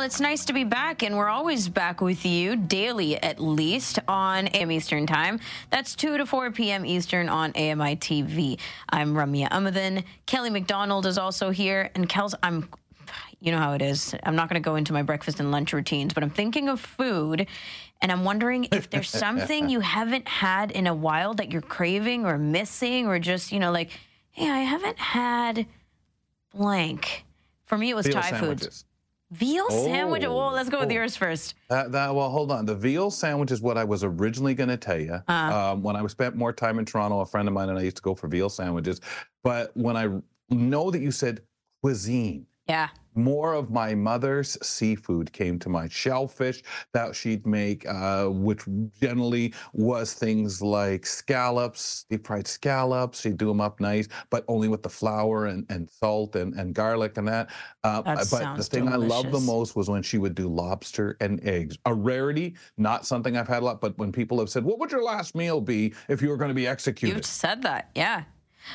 Well, it's nice to be back, and we're always back with you daily, at least, on AM Eastern Time. That's 2 to 4 p.m. Eastern on AMI TV. I'm Ramya Amuthan. Kelly McDonald is also here, and Kel's, I'm, you know how it is. I'm not going to go into my breakfast and lunch routines, but I'm thinking of food, and I'm wondering if there's something you haven't had in a while that you're craving or missing, or just, you know, like, hey, I haven't had blank. For me, it was Thai sandwiches. foods. Veal sandwich. Oh, Oh, let's go with oh. yours first. That, that well, hold on. The veal sandwich is what I was originally going to tell you. Uh-huh. Um, when I spent more time in Toronto, a friend of mine and I used to go for veal sandwiches. But when I know that you said cuisine, Yeah. more of my mother's seafood came to my Shellfish that she'd make, uh, which generally was things like scallops, deep fried scallops. She'd do them up nice, but only with the flour and, and salt and, and garlic and that. Uh, That but the thing I loved the most was when she would do lobster and eggs. A rarity, not something I've had a lot, but when people have said, What would your last meal be if you were going to be executed? You've said that. Yeah.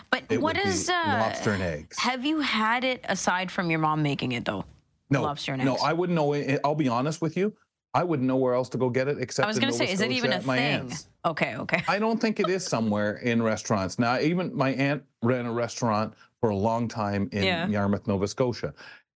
But It what be uh, lobster and eggs. Have you had it aside from your mom making it though? no, lobster and no, eggs. I wouldn't know. it- I'll be honest with you. I wouldn't know where else to go get it except I was going to say, is it even a thing? aunt's. Okay, okay. I don't think it is somewhere in restaurants. Now, even my aunt ran a restaurant for a long time in Yeah. Yarmouth, Nova Scotia.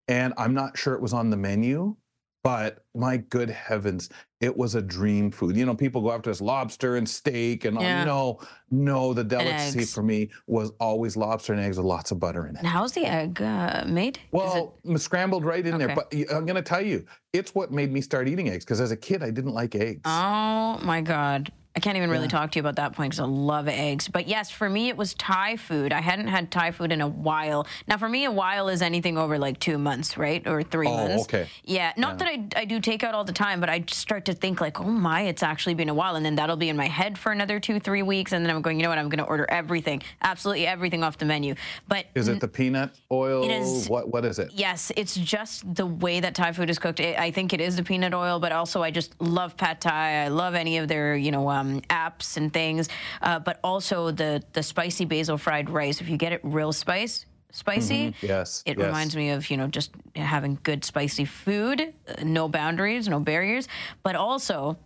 And I'm not sure it was on the menu, but my good heavens, it was a dream food. You know, people go after this lobster and steak and all. Yeah. no, no, the delicacy for me was always lobster and eggs with lots of butter in it. And how's the egg uh, made? Is it- Well, scrambled right in there. But I'm going to tell you, it's what made me start eating eggs because as a kid, I didn't like eggs. Oh my God. I can't even really Yeah. talk to you about that point because I love eggs. But yes, for me, it was Thai food. I hadn't had Thai food in a while. Now, for me, a while is anything over like two months, right? Or three Oh, months. okay. Yeah. Not that I, I do takeout all the time, but I start to think like, oh my, it's actually been a while. And then that'll be in my head for another two, three weeks. And then I'm going, you know what? I'm going to order everything, absolutely everything off the menu. But is it the peanut oil? It is- What What is it? Yes, it's just the way that Thai food is cooked. It, I think it is the peanut oil, but also I just love pad Thai. I love any of their, you know, um, apps and things. Uh, but also the the spicy basil fried rice. If you get it real spice, spicy, Yes. it yes. reminds me of you know just having good spicy food, uh, no boundaries, no barriers. But also,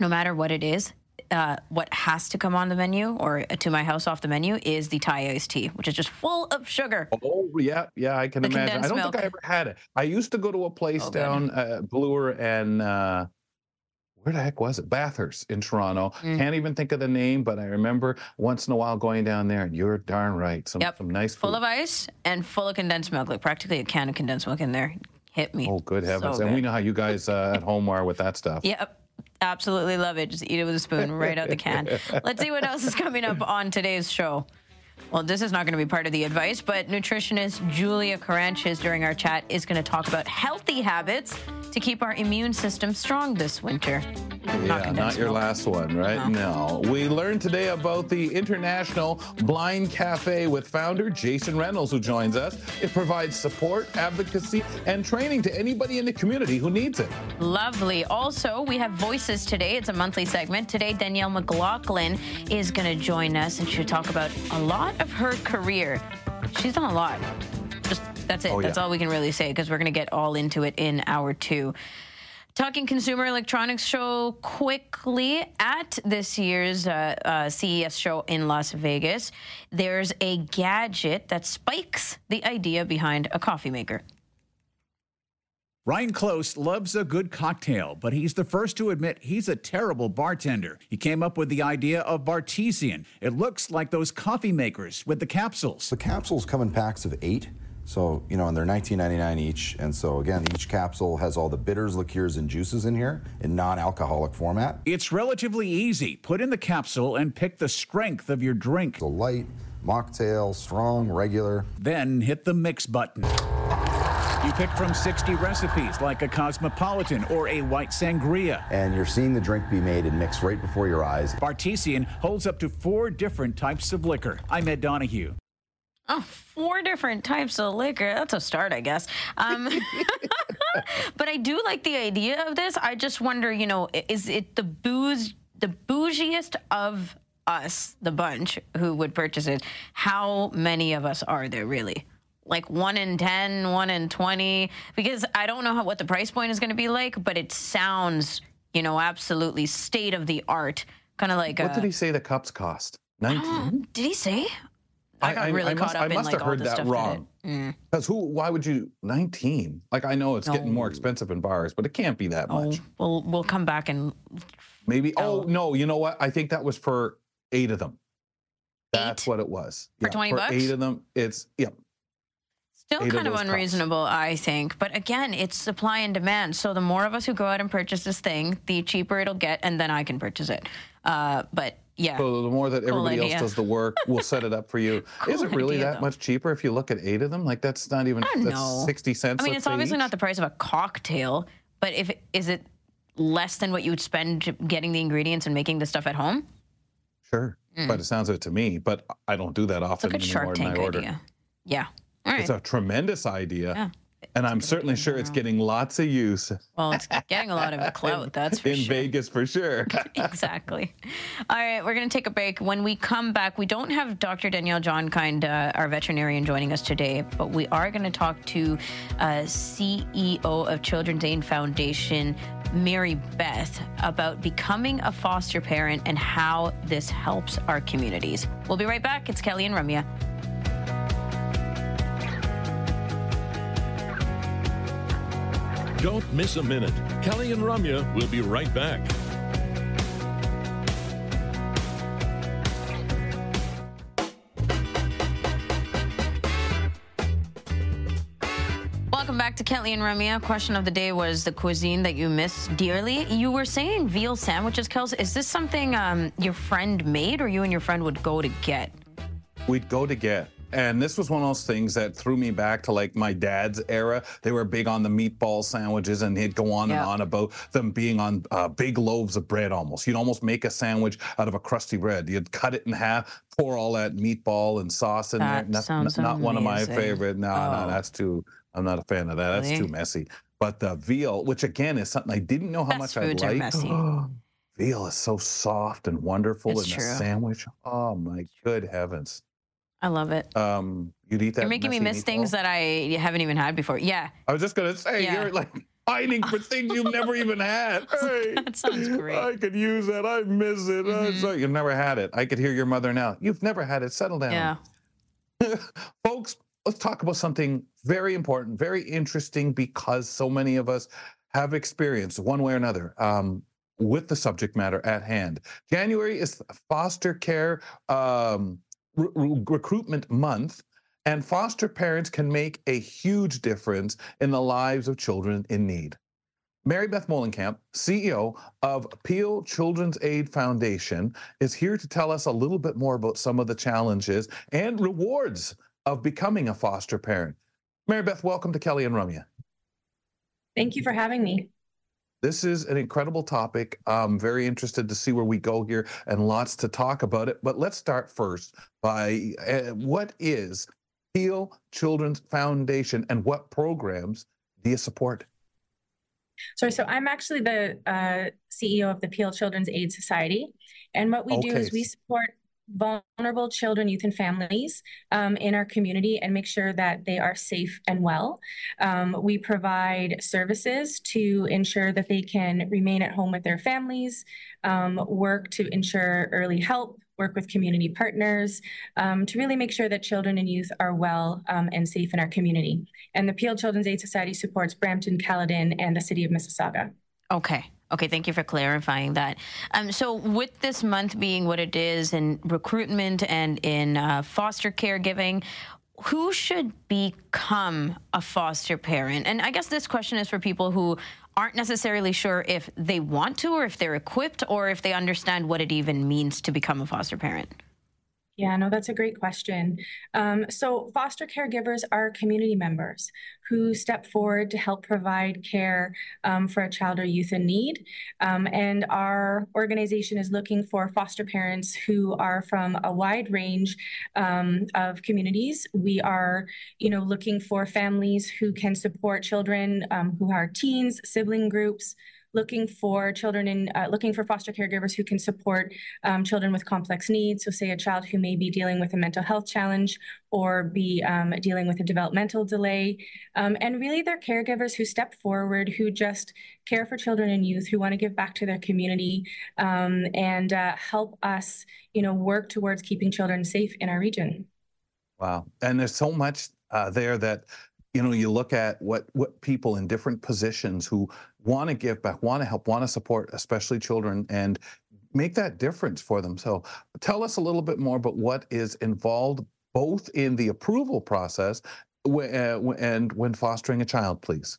no matter what it is. Uh, what has to come on the menu or to my house off the menu is the Thai iced tea, which is just full of sugar. Oh yeah, yeah, I can The imagine. I don't milk. think I ever had it. I used to go to a place Oh, down uh, Bloor and uh, where the heck was it? Bathurst in Toronto. Mm. Can't even think of the name, but I remember once in a while going down there, and you're darn right, some Yep. some nice food. full of ice and full of condensed milk, like practically a can of condensed milk in there. Hit me. oh, good heavens! So and we know how you guys uh, at home are with that stuff. Yep. Absolutely love it. Just eat it with a spoon right out the can. Let's see what else is coming up on today's show. Well, this is not going to be part of the advice, but nutritionist Julia Karantjas during our chat is going to talk about healthy habits to keep our immune system strong this winter. Yeah, not condensed your last one, right? No. We learned today about the International Blind Cafe with founder Jason Reynolds, who joins us. It provides support, advocacy, and training to anybody in the community who needs it. Lovely. Also, we have Voices today. It's a monthly segment. Today, Danielle McLaughlin is going to join us and she'll talk about a lot of her career. She's done a lot. Just that's it. Oh, yeah. That's all we can really say because we're going to get all into it in hour two. Talking consumer electronics show quickly at this year's uh, uh, CES show in Las Vegas. There's a gadget that spikes the idea behind a coffee maker. Ryan Close loves a good cocktail, but he's the first to admit he's a terrible bartender. He came up with the idea of Bartesian. It looks like those coffee makers with the capsules. The capsules come in packs of eight. So, you know, and they're $19.99 each. And so, again, each capsule has all the bitters, liqueurs, and juices in here in non alcoholic format. It's relatively easy. Put in the capsule and pick the strength of your drink. So, light, mocktail, strong, regular. Then hit the mix button. You pick from 60 recipes like a cosmopolitan or a white sangria. And you're seeing the drink be made and mixed right before your eyes. Bartesian holds up to four different types of liquor. I'm Ed Donahue. Oh, four different types of liquor. That's a start, I guess. Um, but I do like the idea of this. I just wonder, you know, is it the booze, the bougiest of us, the bunch who would purchase it? How many of us are there really? Like one in 10, one in 20? Because I don't know how, what the price point is going to be like, but it sounds, you know, absolutely state of the art. Kind of like What a, did he say the cups cost? 19? Did he say? I got really caught must, up I in must like have heard that wrong. Mm. Because who? Why would you? 19? Like I know it's getting more expensive in bars, but it can't be that Oh, much. we'll we'll come back and Maybe. Oh Oh. no! You know what? I think that was for eight of them. That's Eight? what it was. For 20 for bucks? Eight of them. It's yeah. Still Eight kind of cups. unreasonable, I think. But again, it's supply and demand. So the more of us who go out and purchase this thing, the cheaper it'll get, and then I can purchase it. Uh, but yeah, So the more that everybody idea. else does the work, we'll set it up for you. Is it really idea, that though. much cheaper if you look at eight of them? Like that's not even. That's know. sixty cents. I mean, it's obviously each? not the price of a cocktail, but if is it less than what you would spend getting the ingredients and making the stuff at home? Sure, but it sounds it to me. But I don't do that It's often a anymore. Shark than I Tank order. idea. Yeah. All right. It's a tremendous idea, Yeah. and I'm certainly sure it's getting lots of use well, it's getting a lot of clout. That's for in sure. Vegas for sure. exactly. All right, we're going to take a break. When we come back, we don't have Dr. Danielle Johnkind, uh, our veterinarian, joining us today, but we are going to talk to uh, CEO of Children's Aid Foundation, Mary Beth, about becoming a foster parent and how this helps our communities. We'll be right back. It's Kelly and Ramya. Don't miss a minute. Kelly and Ramya will be right back. Welcome back to Kelly and Ramya. Question of the day was the cuisine that you miss dearly. You were saying veal sandwiches, Kels. Is this something um, your friend made or you and your friend would go to get? we'd go to get. And this was one of those things that threw me back to like my dad's era. They were big on the meatball sandwiches, and he'd go on Yeah. and on about them being on uh, big loaves of bread almost. You'd almost make a sandwich out of a crusty bread. You'd cut it in half, pour all that meatball and sauce in That there. Not, sounds not one of my favorite. No, Oh. no, that's too. I'm not a fan of that. That's Really? too messy. But the veal, which again is something I didn't know how Best much I foods are liked. messy. veal is so soft and wonderful It's in true. a sandwich. Oh my good heavens. I love it. Um, you'd eat that. You're making me miss things that I haven't even had before. Yeah, I was just gonna say Yeah. you're like pining for things you've never even had. Hey, that sounds great. I could use that. I miss it. Uh, Mhm. so you've never had it. I could hear your mother now. You've never had it. Settle down. Yeah. Folks, let's talk about something very important, very interesting because so many of us have experienced one way or another um, with the subject matter at hand. January is foster care um, re- re- recruitment month. And foster parents can make a huge difference in the lives of children in need. Mary Beth Moellenkamp, CEO of Peel Children's Aid Foundation, is here to tell us a little bit more about some of the challenges and rewards of becoming a foster parent. Mary Beth, welcome to Kelly and Ramya. Thank you for having me. This is an incredible topic. I'm very interested to see where we go here and lots to talk about it. But let's start first by uh, what is Peel Children's Foundation and what programs do you support? Sorry, so I'm actually the uh, CEO of the Peel Children's Aid Society. And what we do is we support vulnerable children, youth, and families um, in our community and make sure that they are safe and well. Um, we provide services to ensure that they can remain at home with their families, um, work to ensure early help, work with community partners um, to really make sure that children and youth are well um, and safe in our community. And the Peel Children's Aid Society supports Brampton, Caledon, and the city of Mississauga. Okay. Okay. Thank you for clarifying that. Um, so, with this month being what it is in recruitment and in uh, foster caregiving, who should become a foster parent? And I guess this question is for people who aren't necessarily sure if they want to or if they're equipped or if they understand what it even means to become a foster parent. Yeah, no, that's a great question. Um, so, foster caregivers are community members who step forward to help provide care um, for a child or youth in need. Um, and our organization is looking for foster parents who are from a wide range um, of communities. We are, you know, looking for families who can support children um, who are teens, sibling groups, looking for children in uh, looking for foster caregivers who can support um, children with complex needs. So, say a child who may be dealing with a mental health challenge or be um, dealing with a developmental delay, um, and really they're caregivers who step forward, who just care for children and youth, who want to give back to their community um, and uh, help us, you know, work towards keeping children safe in our region. Wow, and there's so much uh, there that you know you look at what what people in different positions who want to give back, want to help, want to support, especially children, and make that difference for them. So tell us a little bit more about what is involved both in the approval process uh, and when fostering a child, please.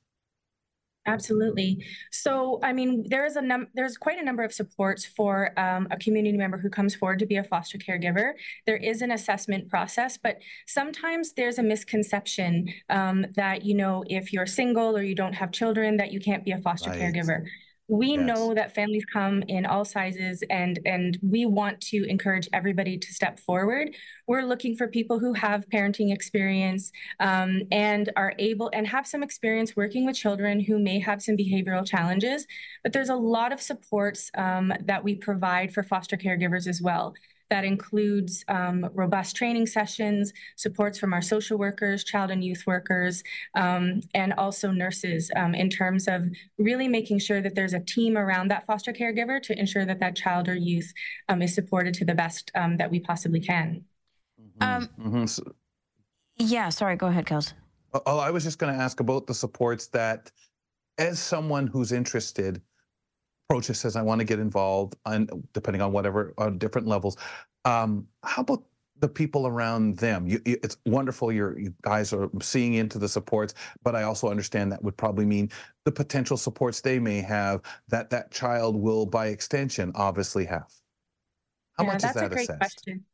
Absolutely. So, I mean, there is a num- there's quite a number of supports for um, a community member who comes forward to be a foster caregiver. There is an assessment process, but sometimes there's a misconception um, that you know if you're single or you don't have children that you can't be a foster right. caregiver we yes. know that families come in all sizes and and we want to encourage everybody to step forward we're looking for people who have parenting experience um, and are able and have some experience working with children who may have some behavioral challenges but there's a lot of supports um, that we provide for foster caregivers as well that includes um, robust training sessions, supports from our social workers, child and youth workers, um, and also nurses um, in terms of really making sure that there's a team around that foster caregiver to ensure that that child or youth um, is supported to the best um, that we possibly can. Mm-hmm. mm-hmm. So, yeah, sorry, go ahead, Kels. Oh, I was just going to ask about the supports that, as someone who's interested, approaches says I want to get involved, and depending on whatever on different levels. Um, how about the people around them? You, you, it's wonderful you guys are seeing into the supports, but I also understand that would probably mean the potential supports they may have that that child will, by extension, obviously have. How yeah, much is that assessed? Question.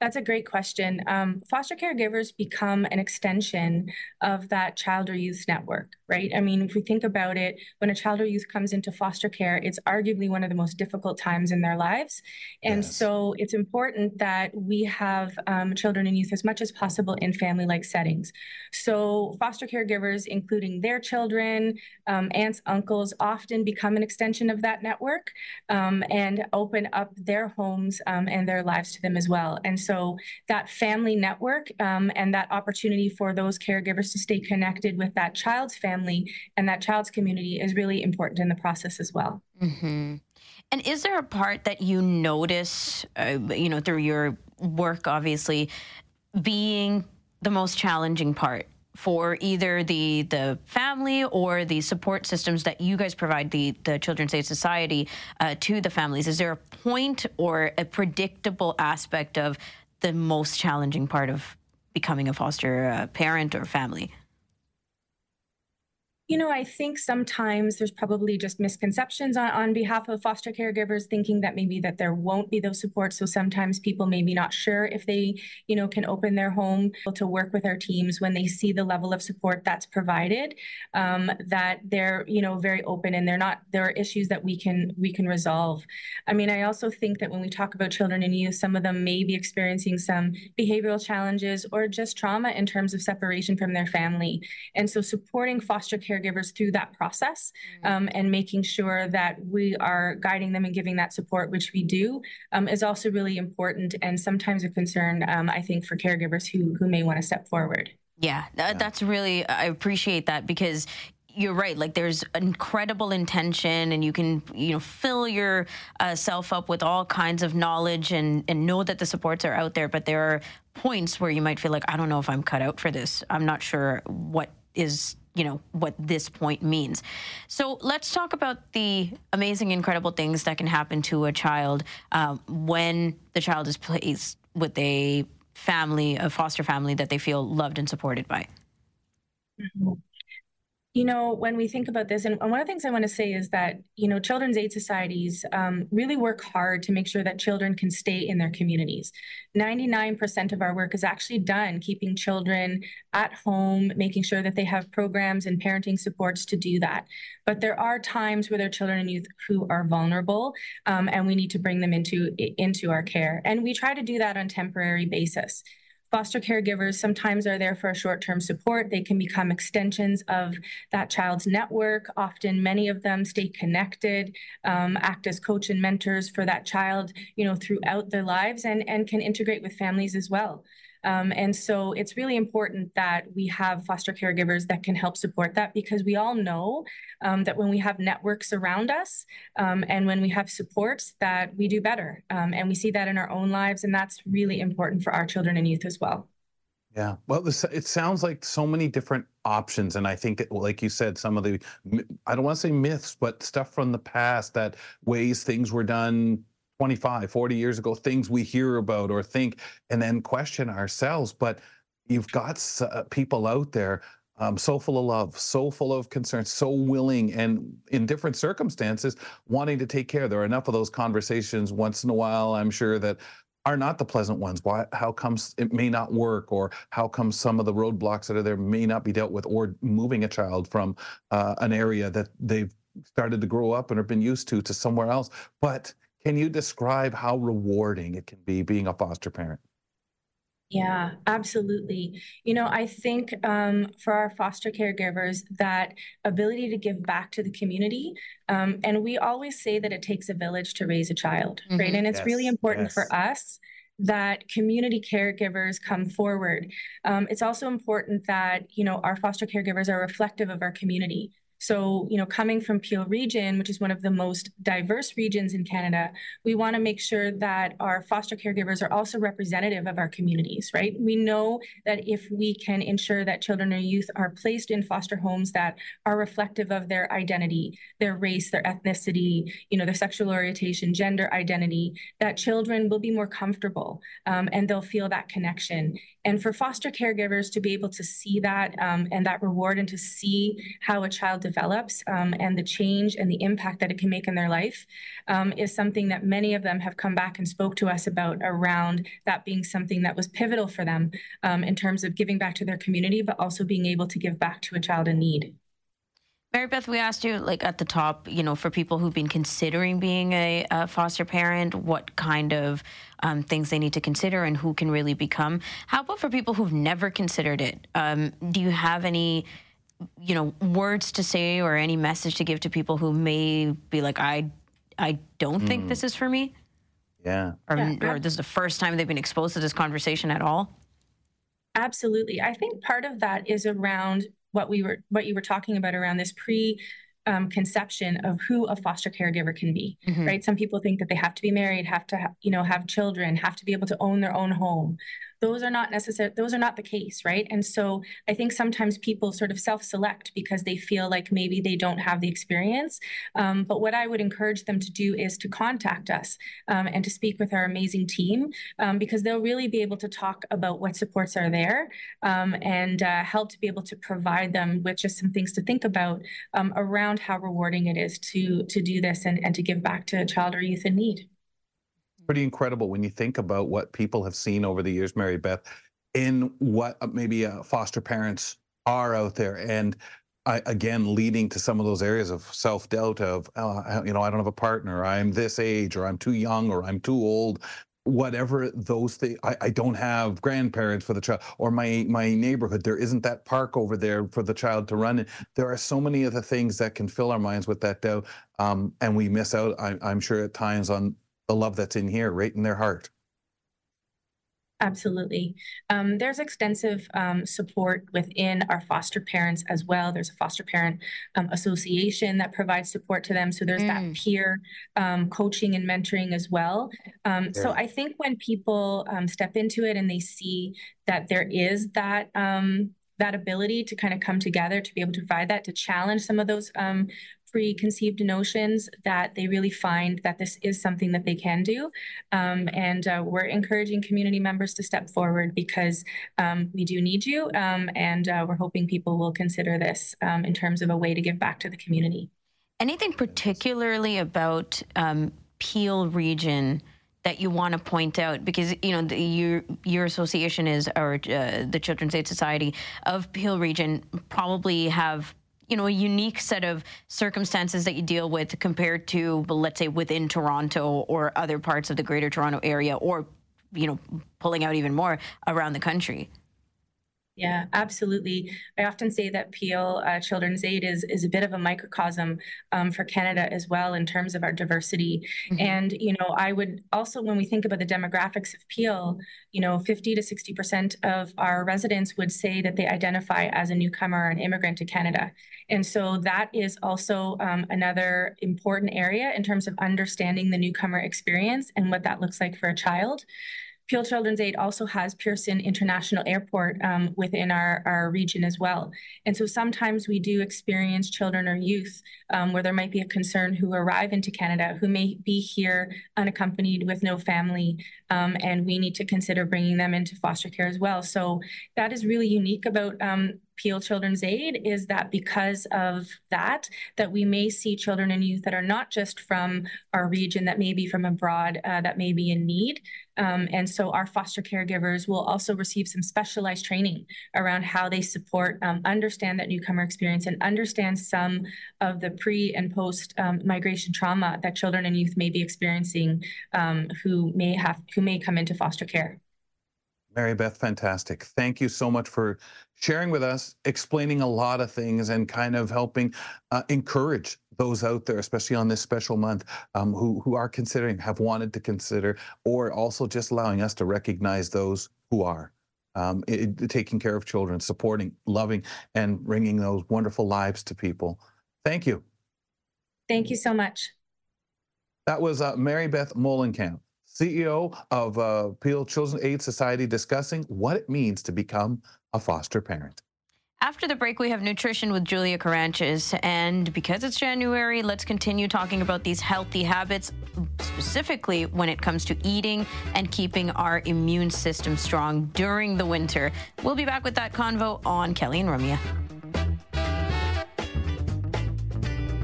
That's a great question. Um, foster caregivers become an extension of that child or youth network, right? I mean, if we think about it, when a child or youth comes into foster care, it's arguably one of the most difficult times in their lives. And yes. so it's important that we have um, children and youth as much as possible in family like settings. So foster caregivers, including their children, um, aunts, uncles, often become an extension of that network um, and open up their homes um, and their lives to them as well. And so that family network um, and that opportunity for those caregivers to stay connected with that child's family and that child's community is really important in the process as well. Mm-hmm. And is there a part that you notice, uh, you know, through your work, obviously, being the most challenging part for either the the family or the support systems that you guys provide the the Children's Aid Society uh, to the families? Is there a point or a predictable aspect of the most challenging part of becoming a foster uh, parent or family? You know, I think sometimes there's probably just misconceptions on, on behalf of foster caregivers thinking that maybe that there won't be those supports. So sometimes people may be not sure if they, you know, can open their home to work with our teams when they see the level of support that's provided, um, that they're, you know, very open and they're not, there are issues that we can, we can resolve. I mean, I also think that when we talk about children and youth, some of them may be experiencing some behavioral challenges or just trauma in terms of separation from their family. And so supporting foster care caregivers through that process mm-hmm. um, and making sure that we are guiding them and giving that support, which we do, um, is also really important and sometimes a concern, um, I think, for caregivers who, who may want to step forward. Yeah, that, that's really, I appreciate that because you're right like there's incredible intention and you can you know fill yourself uh, up with all kinds of knowledge and and know that the supports are out there but there are points where you might feel like i don't know if i'm cut out for this i'm not sure what is you know what this point means. So let's talk about the amazing, incredible things that can happen to a child um, when the child is placed with a family, a foster family that they feel loved and supported by. You know, when we think about this, and one of the things I want to say is that, you know, children's aid societies um, really work hard to make sure that children can stay in their communities. 99% of our work is actually done keeping children at home, making sure that they have programs and parenting supports to do that. But there are times where there are children and youth who are vulnerable, um, and we need to bring them into, into our care. And we try to do that on temporary basis. Foster caregivers sometimes are there for short term support. They can become extensions of that child's network. Often, many of them stay connected, um, act as coach and mentors for that child, you know, throughout their lives and, and can integrate with families as well. Um, and so it's really important that we have foster caregivers that can help support that because we all know um, that when we have networks around us um, and when we have supports that we do better. Um, and we see that in our own lives. And that's really important for our children and youth as well. Yeah. Well, it sounds like so many different options. And I think, like you said, some of the, I don't want to say myths, but stuff from the past that ways things were done 25, 40 years ago, things we hear about or think, and then question ourselves. But you've got uh, people out there um, so full of love, so full of concern, so willing, and in different circumstances, wanting to take care. There are enough of those conversations once in a while, I'm sure, that are not the pleasant ones. Why? How comes it may not work, or how come some of the roadblocks that are there may not be dealt with, or moving a child from uh, an area that they've started to grow up and have been used to to somewhere else. But can you describe how rewarding it can be being a foster parent? Yeah, absolutely. You know, I think um, for our foster caregivers, that ability to give back to the community, um, and we always say that it takes a village to raise a child, mm-hmm. right? And it's yes, really important yes. for us that community caregivers come forward. Um, it's also important that, you know, our foster caregivers are reflective of our community. So, you know, coming from Peel Region, which is one of the most diverse regions in Canada, we want to make sure that our foster caregivers are also representative of our communities, right? We know that if we can ensure that children or youth are placed in foster homes that are reflective of their identity, their race, their ethnicity, you know, their sexual orientation, gender identity, that children will be more comfortable um, and they'll feel that connection. And for foster caregivers to be able to see that um, and that reward and to see how a child develops um, and the change and the impact that it can make in their life um, is something that many of them have come back and spoke to us about around that being something that was pivotal for them um, in terms of giving back to their community, but also being able to give back to a child in need. Mary Beth, we asked you, like at the top, you know, for people who've been considering being a, a foster parent, what kind of um, things they need to consider and who can really become. How about for people who've never considered it? Um, do you have any, you know, words to say or any message to give to people who may be like, I, I don't mm. think this is for me? Yeah. Or, yeah. or this is the first time they've been exposed to this conversation at all? Absolutely. I think part of that is around what we were what you were talking about around this pre um, conception of who a foster caregiver can be mm-hmm. right some people think that they have to be married have to ha- you know have children have to be able to own their own home those are not necessary those are not the case right? And so i think sometimes people sort of self-select because they feel like maybe they don't have the experience. Um, but what i would encourage them to do is to contact us um, and to speak with our amazing team um, because they'll really be able to talk about what supports are there um, and uh, help to be able to provide them with just some things to think about um, around how rewarding it is to to do this and, and to give back to a child or youth in need pretty incredible when you think about what people have seen over the years, Mary Beth, in what uh, maybe uh, foster parents are out there. And I, again, leading to some of those areas of self doubt of, uh, you know, I don't have a partner, I'm this age, or I'm too young, or I'm too old. Whatever those things, I, I don't have grandparents for the child, or my my neighborhood. There isn't that park over there for the child to run in. There are so many of the things that can fill our minds with that doubt, um, and we miss out. I, I'm sure at times on the love that's in here, right in their heart. Absolutely. Um, there's extensive um, support within our foster parents as well. There's a foster parent um, association that provides support to them. So there's mm. that peer um, coaching and mentoring as well. Um, yeah. So I think when people um, step into it and they see that there is that that ability to kind of come together to be able to provide that to challenge some of those preconceived notions that they really find that this is something that they can do. Um, and uh, we're encouraging community members to step forward because um, we do need you. Um, and uh, we're hoping people will consider this um, in terms of a way to give back to the community. Anything particularly about um, Peel region? that you want to point out because you know the, your your association is or uh, the Children's Aid Society of Peel Region probably have you know a unique set of circumstances that you deal with compared to let's say within Toronto or other parts of the Greater Toronto area or you know pulling out even more around the country. Yeah, absolutely. I often say that Peel uh, Children's Aid is is a bit of a microcosm um, for Canada as well in terms of our diversity. Mm-hmm. And you know, I would also, when we think about the demographics of Peel, you know, 50 to 60 percent of our residents would say that they identify as a newcomer or an immigrant to Canada. And so that is also um, another important area in terms of understanding the newcomer experience and what that looks like for a child. Peel Children's Aid also has Pearson International Airport um, within our, our region as well. And so sometimes we do experience children or youth um, where there might be a concern who arrive into Canada who may be here unaccompanied with no family. Um, and we need to consider bringing them into foster care as well. So that is really unique about um, Peel Children's Aid is that because of that, that we may see children and youth that are not just from our region, that may be from abroad, uh, that may be in need. Um, and so our foster caregivers will also receive some specialized training around how they support, um, understand that newcomer experience, and understand some of the pre and post um, migration trauma that children and youth may be experiencing um, who may have who may come into foster care. Mary Beth, fantastic. Thank you so much for sharing with us, explaining a lot of things, and kind of helping uh, encourage those out there, especially on this special month, um, who who are considering, have wanted to consider, or also just allowing us to recognize those who are. Um, it, taking care of children, supporting, loving, and bringing those wonderful lives to people. Thank you. Thank you so much. That was uh, Mary Beth Moellenkamp. CEO of uh, Peel Children's Aid Society, discussing what it means to become a foster parent. After the break, we have nutrition with Julia Karantjas. And because it's January, let's continue talking about these healthy habits, specifically when it comes to eating and keeping our immune system strong during the winter. We'll be back with that convo on Kelly and Ramya.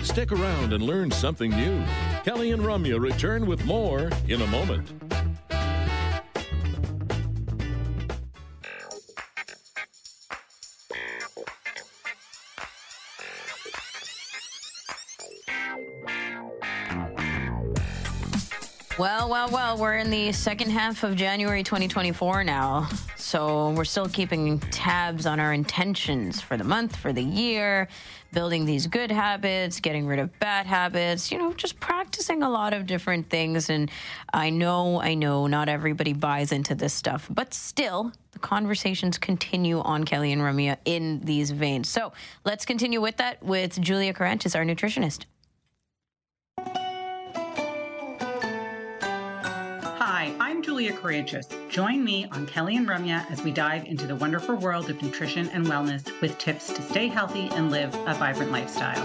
Stick around and learn something new. Kelly and Ramya return with more in a moment. Well, well, well, we're in the second half of January 2024 now. So we're still keeping tabs on our intentions for the month, for the year, building these good habits, getting rid of bad habits, you know, just practicing a lot of different things. And I know, I know not everybody buys into this stuff, but still, the conversations continue on Kelly and Ramya in these veins. So let's continue with that with Julia Karantjas, our nutritionist. Hi, I'm Julia Karantjas. Join me on Kelly and Ramya as we dive into the wonderful world of nutrition and wellness with tips to stay healthy and live a vibrant lifestyle.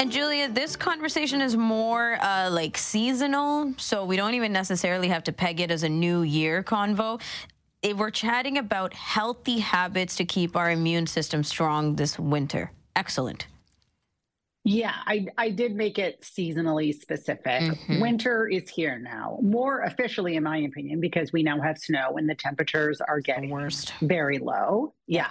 And Julia, this conversation is more uh, like seasonal, so we don't even necessarily have to peg it as a new year convo. We're chatting about healthy habits to keep our immune system strong this winter. Excellent. Yeah, I I did make it seasonally specific. Mm-hmm. Winter is here now, more officially, in my opinion, because we now have snow and the temperatures are getting worst. very low. Yeah,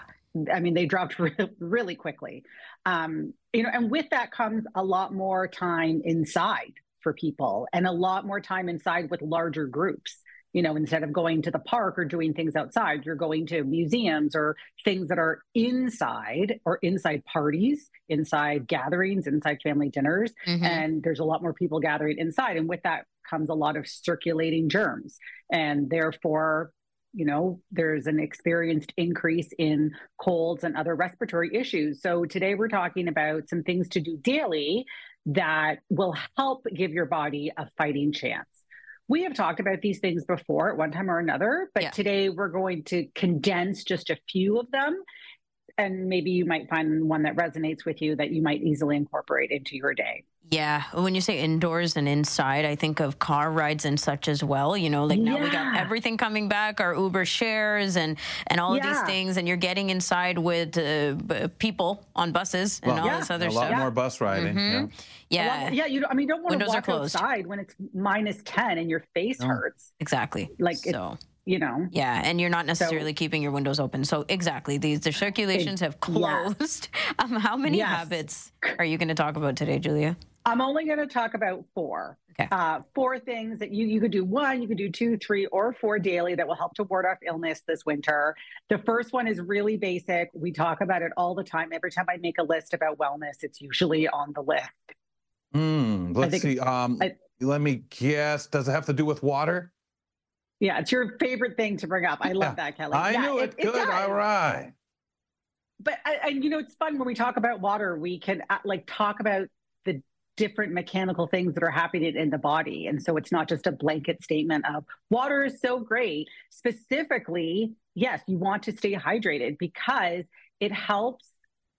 I mean they dropped re- really quickly. Um, you know, and with that comes a lot more time inside for people, and a lot more time inside with larger groups you know, instead of going to the park or doing things outside, you're going to museums or things that are inside or inside parties, inside gatherings, inside family dinners. Mm-hmm. And there's a lot more people gathering inside. And with that comes a lot of circulating germs. And therefore, you know, there's an experienced increase in colds and other respiratory issues. So today we're talking about some things to do daily that will help give your body a fighting chance we have talked about these things before at one time or another, but yeah. today we're going to condense just a few of them and maybe you might find one that resonates with you that you might easily incorporate into your day. Yeah, when you say indoors and inside, I think of car rides and such as well. You know, like now we got everything coming back, our Uber shares and and all of these things, and you're getting inside with uh, b- people on buses and Well, all this other stuff. a lot stuff. more bus riding. Mhm. Yeah. A lot- Yeah, yeah. You. I mean, you don't want to Windows are walk outside when it's minus ten and your face No. hurts. exactly. Like so. it's, you know. Yeah, and you're not necessarily keeping your windows open. So exactly, these the circulations have yes. closed. Um, how many Yes. habits are you going to talk about today, Julia? I'm only going to talk about four. Okay. Uh, four things that you you could do one, you could do two, three, or four daily that will help to ward off illness this winter. The first one is really basic. We talk about it all the time. Every time I make a list about wellness, it's usually on the list. Hmm, let's think- see. Um, I- let me guess. Does it have to do with water? Yeah, it's your favorite thing to bring up. I love Yeah. that, Kelly. I Yeah, knew it. Good. does. All right. but I, I, you know it's fun when we talk about water we can uh, like talk about the different mechanical things that are happening in the body. And so it's not just a blanket statement of water is so great. Specifically yes you want to stay hydrated because it helps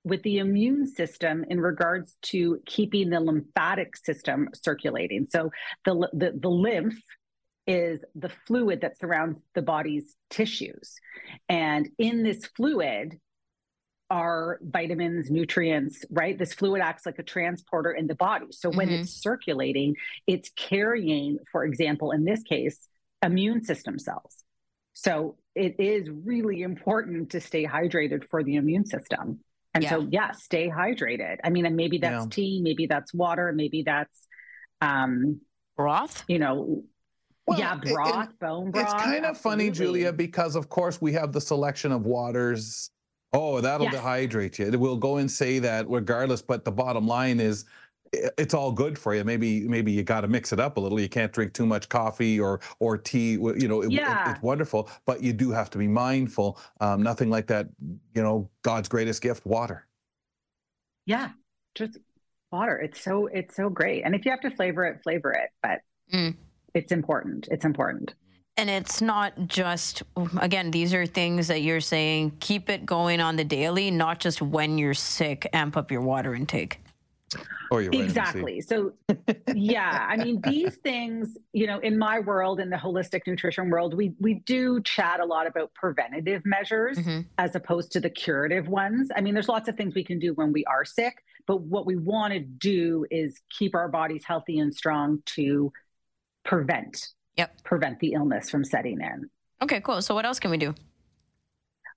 with the immune system in regards to keeping the lymphatic system circulating. So the the, the lymph is the fluid that surrounds the body's tissues. And in this fluid are vitamins, nutrients, right? This fluid acts like a transporter in the body. So when Mhm. it's circulating, it's carrying, for example, in this case, immune system cells. So it is really important to stay hydrated for the immune system. And so, yeah, stay hydrated. I mean, and maybe that's Yeah. tea, maybe that's water, maybe that's, um, Broth? you know, Well, yeah, it- it- broth, bone broth. It's kind of funny. Julia, because of course we have the selection of waters. Oh, that'll Yes. dehydrate you. We'll go and say that regardless, but the bottom line is it's all good for you. Maybe maybe you got to mix it up a little. You can't drink too much coffee or or tea. You know, it- it- it's wonderful, but you do have to be mindful. Um, nothing like that. You know, God's greatest gift, water. Yeah, just water. It's so it's so great. And if you have to flavor it, flavor it. But Mm. it's important. It's important. And it's not just, again, these are things that you're saying, keep it going on the daily, not just when you're sick, amp up your water intake. Or your. Exactly. So yeah, I mean these things, you know, in my world, in the holistic nutrition world, we we do chat a lot about preventative measures Mhm. as opposed to the curative ones. I mean, there's lots of things we can do when we are sick, but what we want to do is keep our bodies healthy and strong to prevent Yep. prevent the illness from setting in. Okay, cool. So what else can we do?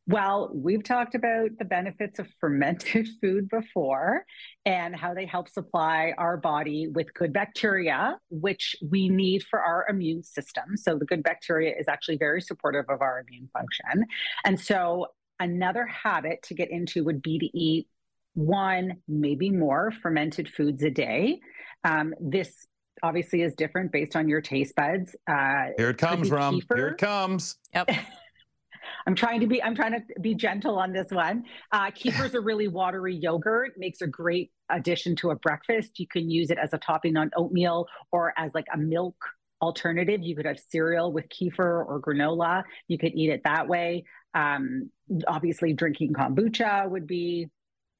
Well, we've talked about the benefits of fermented food before and how they help supply our body with good bacteria, which we need for our immune system. So, the good bacteria is actually very supportive of our immune function. And so, another habit to get into would be to eat one, maybe more fermented foods a day. Um, this obviously is different based on your taste buds. Uh, Here it comes, be Rum. Here it comes. Yep. I'm trying to be I'm trying to be gentle on this one. Uh, Kefir's a really watery yogurt. Makes a great addition to a breakfast. You can use it as a topping on oatmeal or as like a milk alternative. You could have cereal with kefir or granola. You could eat it that way. Um, obviously, drinking kombucha would be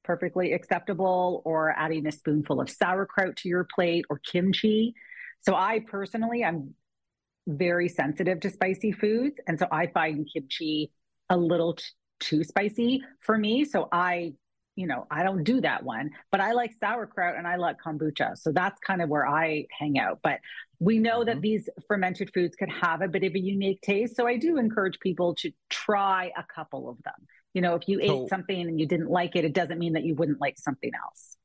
perfectly acceptable, or adding a spoonful of sauerkraut to your plate or kimchi. So I personally, I'm very sensitive to spicy foods. And so I find kimchi a little t- too spicy for me. So I, you know, I don't do that one, but I like sauerkraut and I like kombucha. So that's kind of where I hang out. But we know that mm-hmm. these fermented foods could have a bit of a unique taste. So I do encourage people to try a couple of them. You know, if you So- ate something and you didn't like it, it doesn't mean that you wouldn't like something else.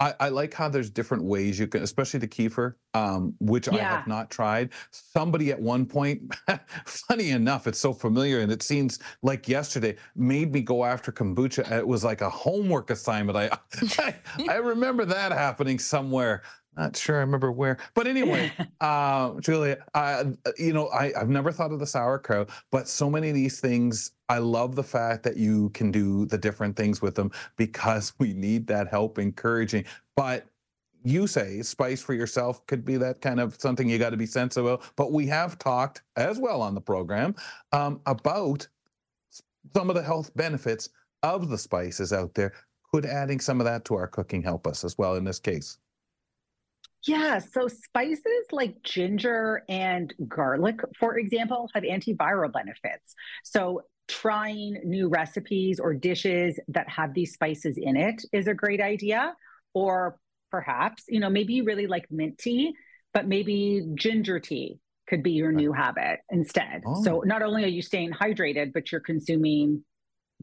I, I like how there's different ways you can, especially the kefir, um, which I have not tried. Somebody at one point, funny enough, it's so familiar and it seems like yesterday made me go after kombucha. It was like a homework assignment. I I, I remember that happening somewhere. Not sure I remember where, but anyway, uh, Julia, uh, you know, I, I've never thought of the sauerkraut, but so many of these things, I love the fact that you can do the different things with them because we need that help encouraging. But you say spice for yourself could be that kind of something you got to be sensible. But we have talked as well on the program um, about some of the health benefits of the spices out there, could adding some of that to our cooking help us as well in this case? Yeah, so spices like ginger and garlic, for example, have antiviral benefits. So trying new recipes or dishes that have these spices in it is a great idea. Or perhaps, you know, maybe you really like mint tea, but maybe ginger tea could be your right. new habit instead. Oh. So not only are you staying hydrated, but you're consuming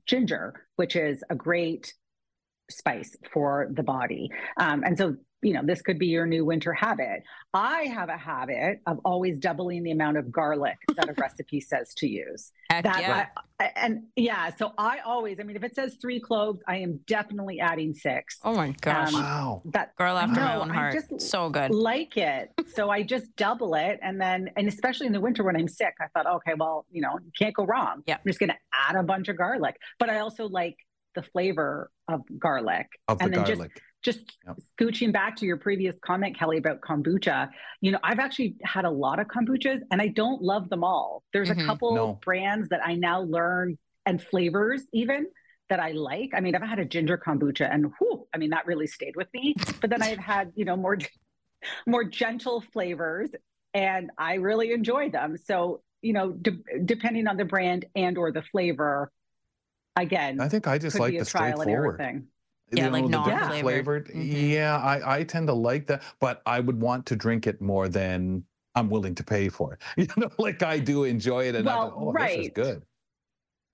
ginger, which is a great spice for the body. Um, and so you know, this could be your new winter habit. I have a habit of always doubling the amount of garlic that a recipe says to use. Heck that yeah. I, and yeah, so I always, I mean, if it says three cloves, I am definitely adding six. Oh my gosh. Um, wow. That girl after no, my own heart. Just so good. Like it. so I just double it. And then, and especially in the winter when I'm sick, I thought, okay, well, you know, you can't go wrong. Yeah. I'm just going to add a bunch of garlic. But I also like the flavor of garlic. Of the and then garlic. Just, just yep. scooching back to your previous comment, Kelly, about kombucha, you know, I've actually had a lot of kombuchas and I don't love them all. There's mm-hmm. a couple no. brands that I now learn and flavors even that I like. I mean, I've had a ginger kombucha and whew, I mean, that really stayed with me. But then I've had, you know, more more gentle flavors and I really enjoy them. So, you know, de- depending on the brand and or the flavor, again, I think I just like the straightforward. thing yeah, know, like non-flavored. flavored. Mm-hmm. Yeah, I, I tend to like that, but I would want to drink it more than I'm willing to pay for it. You know, like I do enjoy it, and well, I go, oh, right. this is good.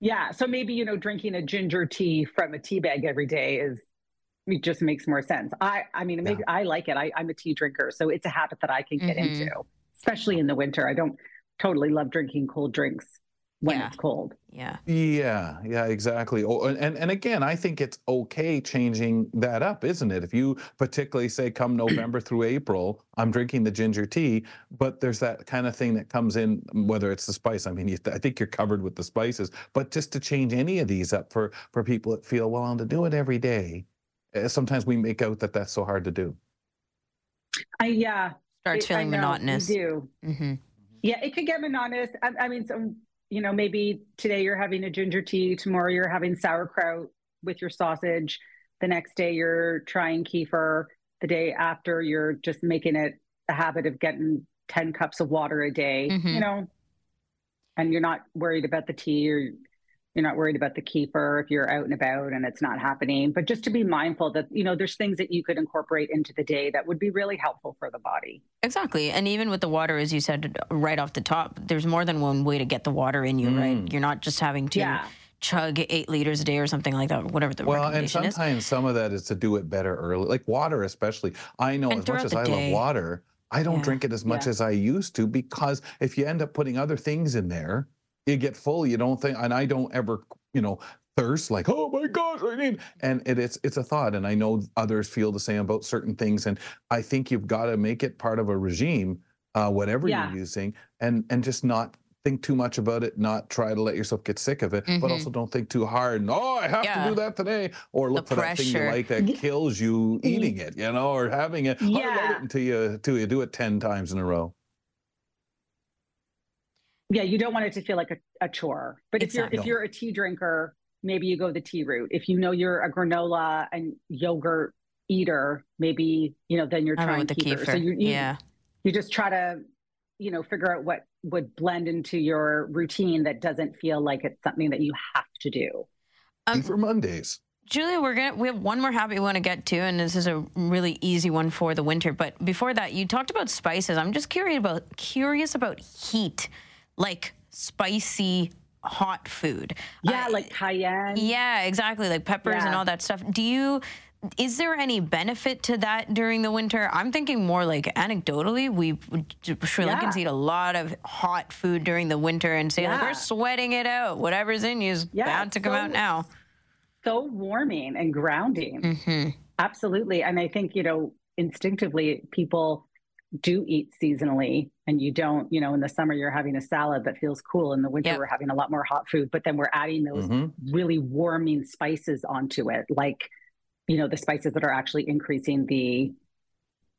Yeah, so maybe you know, drinking a ginger tea from a tea bag every day is it just makes more sense. I I mean, yeah. I like it. I, I'm a tea drinker, so it's a habit that I can get mm-hmm. into, especially in the winter. I don't totally love drinking cold drinks when yeah. it's cold. Yeah. Yeah, yeah, exactly. Oh, and and again, I think it's okay changing that up, isn't it? If you particularly say come November through April, I'm drinking the ginger tea, but there's that kind of thing that comes in, whether it's the spice. I mean, you, I think you're covered with the spices, but just to change any of these up for for people that feel well, I'm to do it every day. Eh, sometimes we make out that that's so hard to do. I yeah. Starts feeling know, monotonous. do. Mm-hmm. Yeah, it could get monotonous. I, I mean, so you know, maybe today you're having a ginger tea, tomorrow you're having sauerkraut with your sausage, the next day you're trying kefir, the day after you're just making it a habit of getting 10 cups of water a day, mm-hmm. you know, and you're not worried about the tea or you're not worried about the kefir if you're out and about and it's not happening but just to be mindful that you know there's things that you could incorporate into the day that would be really helpful for the body exactly and even with the water as you said right off the top there's more than one way to get the water in you mm. right you're not just having to yeah. chug eight liters a day or something like that whatever the well and sometimes is. some of that is to do it better early like water especially i know and as much as i day. love water I don't yeah. drink it as much yeah. as I used to because if you end up putting other things in there, you get full. You don't think, and I don't ever, you know, thirst like, oh my gosh, I need. And it, it's it's a thought, and I know others feel the same about certain things. And I think you've got to make it part of a regime, uh, whatever yeah. you're using, and and just not think too much about it, not try to let yourself get sick of it, mm-hmm. but also don't think too hard. oh, I have yeah. to do that today, or look the for pressure. that thing you like that kills you eating it, you know, or having it. Yeah. it until you until you do it ten times in a row yeah, you don't want it to feel like a, a chore. But if you're if you're a tea drinker, maybe you go the tea route. If you know you're a granola and yogurt eater, maybe you know then you're I trying the kefir. kefir. So you, you yeah you just try to you know figure out what would blend into your routine that doesn't feel like it's something that you have to do. Um, for Mondays. Julia, we're gonna we have one more habit we want to get to, and this is a really easy one for the winter. But before that, you talked about spices. I'm just curious about curious about heat like spicy hot food. Yeah, uh, like cayenne. Yeah, exactly, like peppers yeah. and all that stuff. Do you is there any benefit to that during the winter? I'm thinking more like anecdotally, we Sri Lankans yeah. eat a lot of hot food during the winter and say yeah. like we're sweating it out. Whatever's in you is yeah, bound to come so, out now. So warming and grounding. Mm-hmm. Absolutely, and I think you know instinctively people do eat seasonally and you don't, you know, in the summer you're having a salad that feels cool. In the winter yep. we're having a lot more hot food, but then we're adding those mm-hmm. really warming spices onto it, like, you know, the spices that are actually increasing the,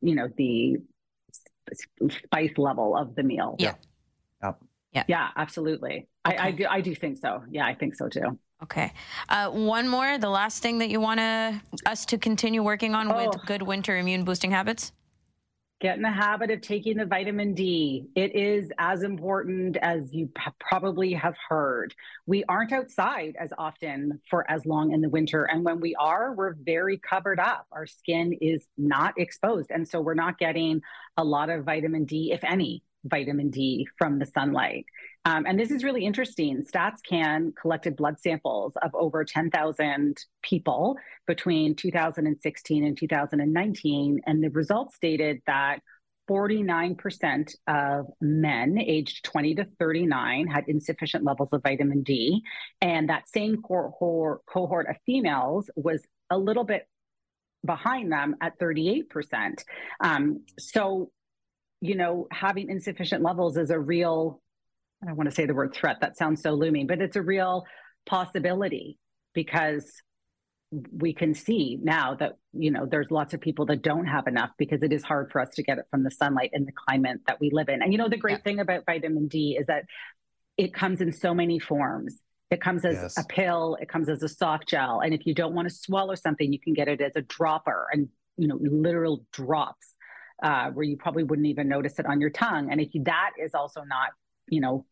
you know, the spice level of the meal. Yeah. Yep. Yeah. Yeah, absolutely. Okay. I, I do I do think so. Yeah, I think so too. Okay. Uh, one more, the last thing that you want to, us to continue working on oh. with good winter immune boosting habits? Get in the habit of taking the vitamin D. It is as important as you probably have heard. We aren't outside as often for as long in the winter. And when we are, we're very covered up. Our skin is not exposed. And so we're not getting a lot of vitamin D, if any, vitamin D from the sunlight. Um, and this is really interesting. StatsCan collected blood samples of over 10,000 people between 2016 and 2019. And the results stated that 49% of men aged 20 to 39 had insufficient levels of vitamin D. And that same cohort, cohort of females was a little bit behind them at 38%. Um, so, you know, having insufficient levels is a real I don't want to say the word threat, that sounds so looming, but it's a real possibility because we can see now that you know there's lots of people that don't have enough because it is hard for us to get it from the sunlight and the climate that we live in and you know the great yeah. thing about vitamin d is that it comes in so many forms it comes as yes. a pill it comes as a soft gel and if you don't want to swallow something you can get it as a dropper and you know literal drops uh, where you probably wouldn't even notice it on your tongue and if that is also not you know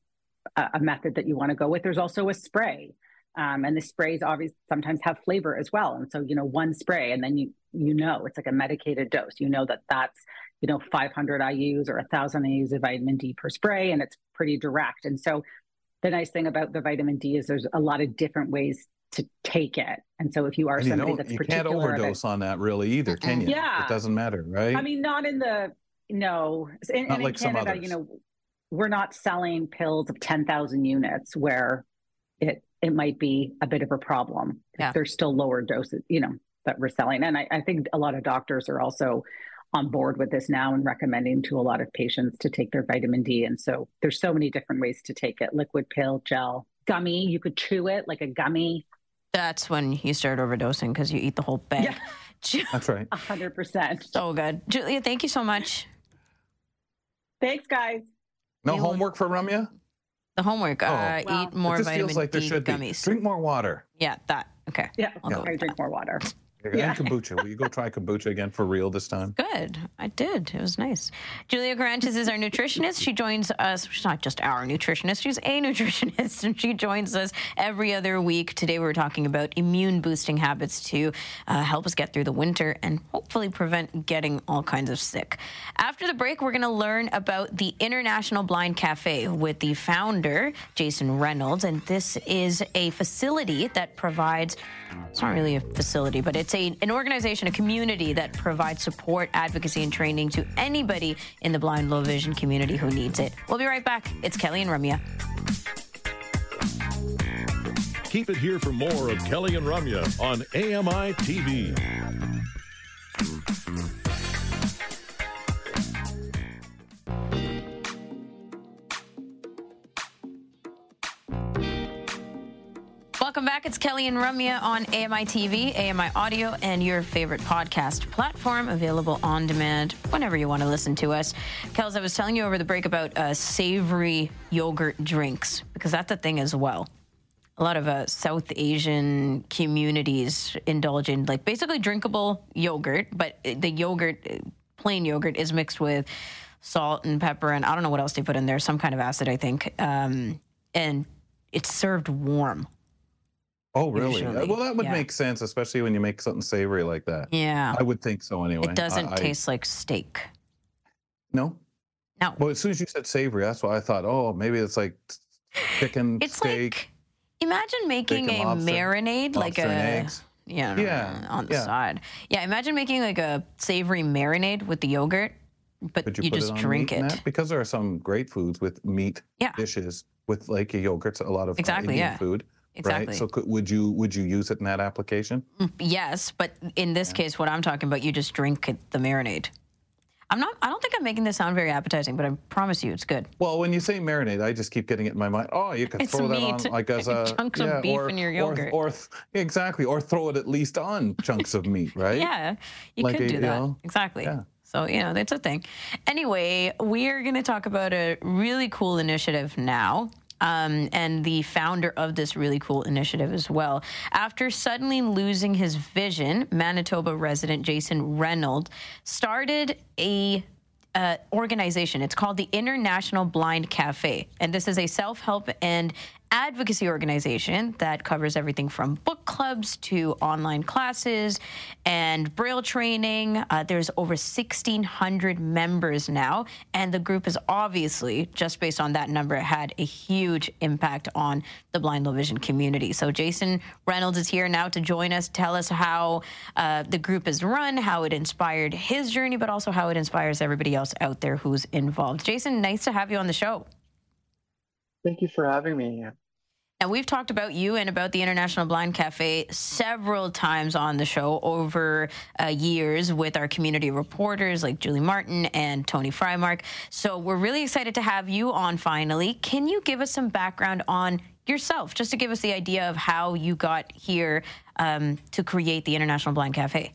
a, a method that you want to go with. There's also a spray. Um, and the sprays obviously sometimes have flavor as well. And so, you know, one spray and then you, you know, it's like a medicated dose. You know that that's, you know, 500 IUs or 1,000 IUs of vitamin D per spray, and it's pretty direct. And so, the nice thing about the vitamin D is there's a lot of different ways to take it. And so, if you are and somebody that's you can't overdose on that really either, can you? Yeah, it doesn't matter, right? I mean, not in the no, in, not in like Canada, you know, we're not selling pills of 10,000 units where it it might be a bit of a problem. Yeah. There's still lower doses, you know, that we're selling. And I, I think a lot of doctors are also on board with this now and recommending to a lot of patients to take their vitamin D. And so there's so many different ways to take it liquid pill, gel, gummy. You could chew it like a gummy. That's when you start overdosing because you eat the whole bag. Yeah. That's right. 100%. So good. Julia, thank you so much. Thanks, guys. No you homework for Ramya? The homework. Oh. Uh, well, eat more vitamin feels like there D should gummies. Be. Drink more water. Yeah, that. Okay. Yeah, I'll yeah. drink more water. Yeah. And kombucha. Will you go try kombucha again for real this time? Good. I did. It was nice. Julia Karantjas is our nutritionist. She joins us. She's not just our nutritionist, she's a nutritionist, and she joins us every other week. Today we're talking about immune boosting habits to uh, help us get through the winter and hopefully prevent getting all kinds of sick. After the break, we're going to learn about the International Blind Cafe with the founder, Jason Reynolds. And this is a facility that provides, it's not really a facility, but it's it's a, an organization, a community that provides support, advocacy, and training to anybody in the blind, low vision community who needs it. We'll be right back. It's Kelly and Ramya. Keep it here for more of Kelly and Ramya on AMI TV. Welcome back. It's Kelly and Ramya on AMI TV, AMI Audio, and your favorite podcast platform, available on demand whenever you want to listen to us. Kels, I was telling you over the break about uh, savory yogurt drinks, because that's a thing as well. A lot of uh, South Asian communities indulge in like basically drinkable yogurt, but the yogurt, plain yogurt, is mixed with salt and pepper, and I don't know what else they put in there, some kind of acid, I think. Um, and it's served warm Oh, really? Uh, Usually. Well, that would yeah. make sense, especially when you make something savory like that. Yeah. I would think so anyway. It doesn't I, taste like steak. No? No. Well, as soon as you said savory, that's why I thought, oh, maybe it's like chicken, it's steak. Like, imagine making a lobster, marinade, like a. Yeah, yeah, on the yeah. side. Yeah, imagine making like a savory marinade with the yogurt, but you, you just drink it. Because there are some great foods with meat yeah. dishes with like yogurts, a lot of uh, exactly, Indian yeah. food Exactly. Right? So could, would you would you use it in that application? Mm, yes, but in this yeah. case, what I'm talking about, you just drink the marinade. I'm not. I don't think I'm making this sound very appetizing, but I promise you, it's good. Well, when you say marinade, I just keep getting it in my mind. Oh, you could it's throw meat. that on like as a chunks yeah, of beef or, in your yogurt, or, or exactly, or throw it at least on chunks of meat, right? Yeah, you like could a, do that. know, exactly. Yeah. So, you know, that's a thing. Anyway, we're going to talk about a really cool initiative now um, and the founder of this really cool initiative as well. After suddenly losing his vision, Manitoba resident Jason Reynolds started a uh, organization. It's called the International Blind Cafe. And this is a self help and advocacy organization that covers everything from book clubs to online classes and braille training. Uh, there's over 1,600 members now, and the group has obviously, just based on that number, had a huge impact on the blind low vision community. So Jason Reynolds is here now to join us, tell us how uh, the group is run, how it inspired his journey, but also how it inspires everybody else out there who's involved. Jason, nice to have you on the show. Thank you for having me. And we've talked about you and about the International Blind Cafe several times on the show over uh, years with our community reporters like Julie Martin and Toni Freimark. So we're really excited to have you on finally. Can you give us some background on yourself, just to give us the idea of how you got here um, to create the International Blind Cafe?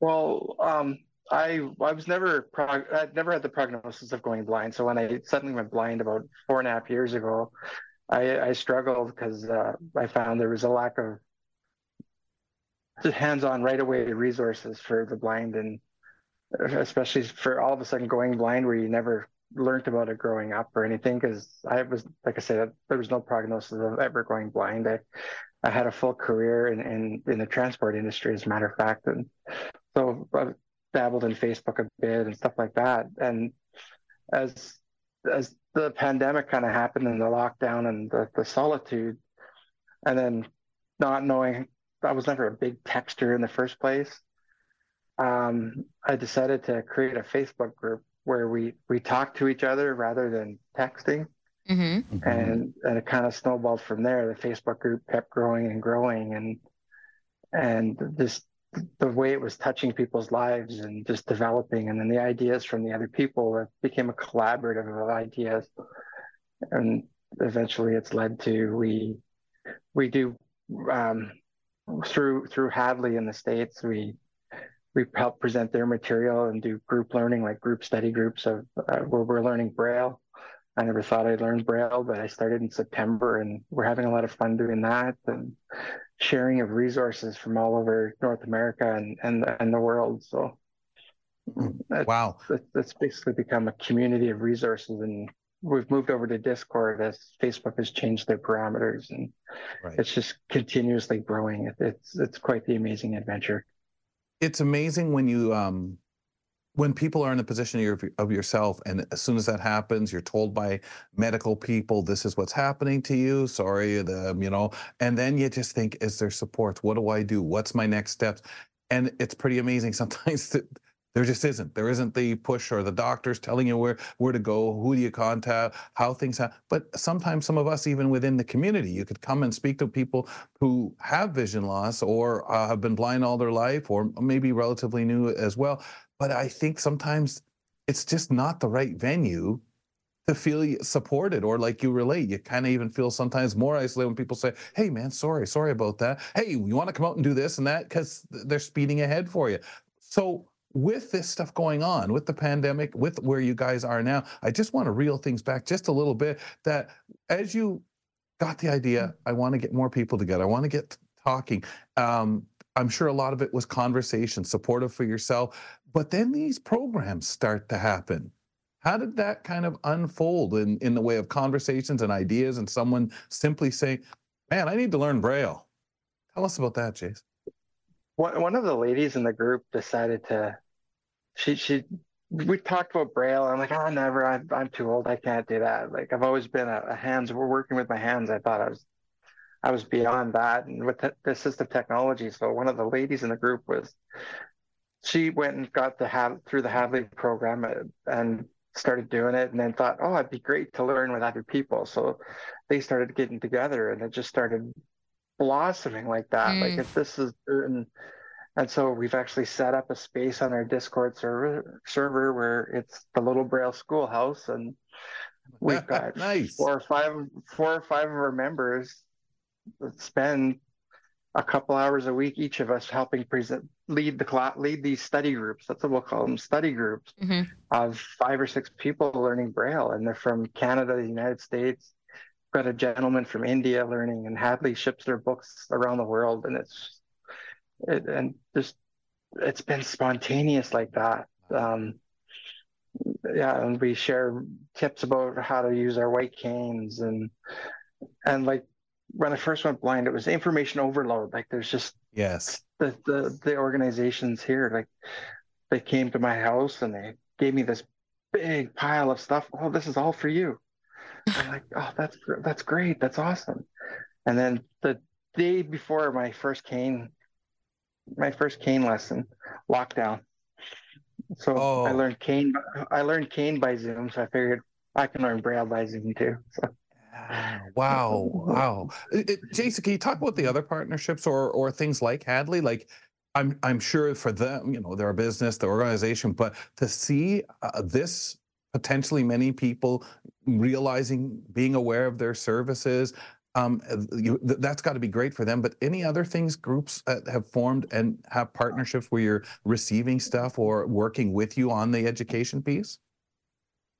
Well, um, I I was never prog- I never had the prognosis of going blind. So when I suddenly went blind about four and a half years ago, I, I struggled because uh, I found there was a lack of hands-on right-away resources for the blind, and especially for all of a sudden going blind, where you never learned about it growing up or anything. Because I was, like I said, there was no prognosis of ever going blind. I, I had a full career in, in, in the transport industry, as a matter of fact, and so I dabbled in Facebook a bit and stuff like that. And as as the pandemic kind of happened and the lockdown and the, the solitude, and then not knowing I was never a big texter in the first place, um, I decided to create a Facebook group where we we talk to each other rather than texting. Mm-hmm. And and it kind of snowballed from there. The Facebook group kept growing and growing, and and this the way it was touching people's lives and just developing. And then the ideas from the other people it became a collaborative of ideas. And eventually it's led to we we do um, through through hadley in the states we we help present their material and do group learning like group study groups of uh, where we're learning braille i never thought i'd learn braille but i started in september and we're having a lot of fun doing that and sharing of resources from all over North America and and, and the world. So that, wow, that, that's basically become a community of resources, and we've moved over to Discord as Facebook has changed their parameters, and right. it's just continuously growing. It, it's it's quite the amazing adventure. It's amazing when you um when people are in a position of, of, yourself and as soon as that happens you're told by medical people this is what's happening to you. Sorry the you know and then you just think is there support? What do i do? What's my next steps? And it's pretty amazing sometimes that there just isn't. There isn't the push or the doctors telling you where where to go who do you contact how things happen but sometimes some of us even within the community you could come and speak to people who have vision loss or uh, have been blind all their life or maybe relatively new as well but I think sometimes it's just not the right venue to feel supported or like you relate. You kind of even feel sometimes more isolated when people say, Hey, man, sorry, sorry about that. Hey, you want to come out and do this and that? Because they're speeding ahead for you. So, with this stuff going on, with the pandemic, with where you guys are now, I just want to reel things back just a little bit. That as you got the idea, I want to get more people together, I want to get talking. Um, I'm sure a lot of it was conversation, supportive for yourself. But then these programs start to happen. How did that kind of unfold in, in the way of conversations and ideas and someone simply saying, man, I need to learn Braille? Tell us about that, Jace. One, of the ladies in the group decided to, she, she, we talked about Braille. I'm like, oh, never. I'm, I'm too old. I can't do that. Like, I've always been a, a hands, we're working with my hands. I thought I was I was beyond that and with the, the assistive technology. So one of the ladies in the group was she went and got the have through the Hadley program uh, and started doing it and then thought, oh, it'd be great to learn with other people. So they started getting together and it just started blossoming like that. Mm. Like if this is and and so we've actually set up a space on our Discord server server where it's the little Braille schoolhouse and we've got nice. four or five four or five of our members spend a couple hours a week each of us helping present lead the class lead these study groups that's what we'll call them study groups mm-hmm. of five or six people learning braille and they're from canada the united states got a gentleman from India learning, and Hadley ships their books around the world, and it's it, and just it's been spontaneous like that. Um, yeah, and we share tips about how to use our white canes, and and like when I first went blind, it was information overload. Like there's just yes, the the the organizations here, like they came to my house and they gave me this big pile of stuff. Oh, this is all for you. I'm like, oh, that's that's great. That's awesome. And then the day before my first cane, my first cane lesson, lockdown. So oh. I learned cane. I learned cane by Zoom. So I figured I can learn Braille by Zoom too. So. Wow, wow. Jason, can you talk about the other partnerships or or things like Hadley? Like, I'm I'm sure for them, you know, their business, the organization, but to see uh, this potentially many people realizing, being aware of their services, um, you, that's got to be great for them. But any other things groups have formed and have partnerships where you're receiving stuff or working with you on the education piece?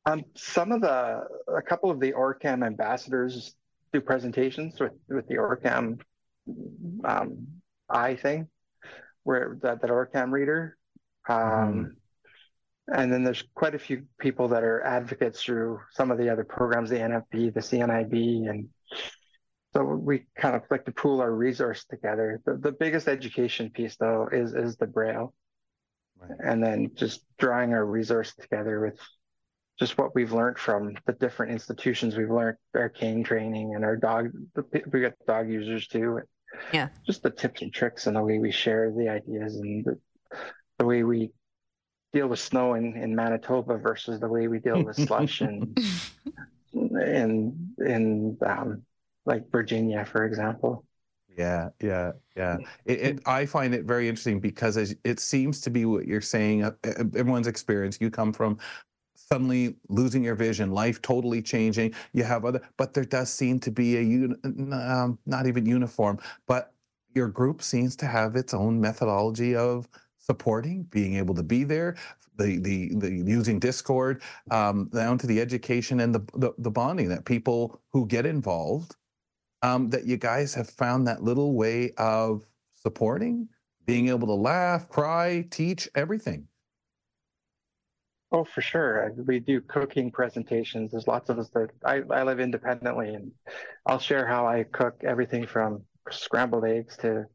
Um, some of the, a couple of the OrCam ambassadors do presentations with, with the OrCam um, I thing, where that, that OrCam reader. Um, mm. And then there's quite a few people that are advocates through some of the other programs, the NFB, the CNIB, and so we kind of like to pool our resource together. The, the biggest education piece, though, is is the Braille, right. and then just drawing our resource together with just what we've learned from the different institutions. We've learned our cane training and our dog. We got dog users too. Yeah. Just the tips and tricks and the way we share the ideas and the, the way we deal with snow in, in Manitoba versus the way we deal with slush and in in um, like Virginia, for example. Yeah, yeah, yeah. It, it, I find it very interesting because it seems to be what you're saying. Uh, everyone's experience. You come from suddenly losing your vision, life totally changing. You have other, but there does seem to be a um, not even uniform, but your group seems to have its own methodology of supporting, being able to be there, the the, the using Discord, um, down to the education and the, the, the bonding that people who get involved, um, that you guys have found that little way of supporting, being able to laugh, cry, teach, everything. Oh, for sure. We do cooking presentations. There's lots of us that I, I live independently, and I'll share how I cook everything from scrambled eggs to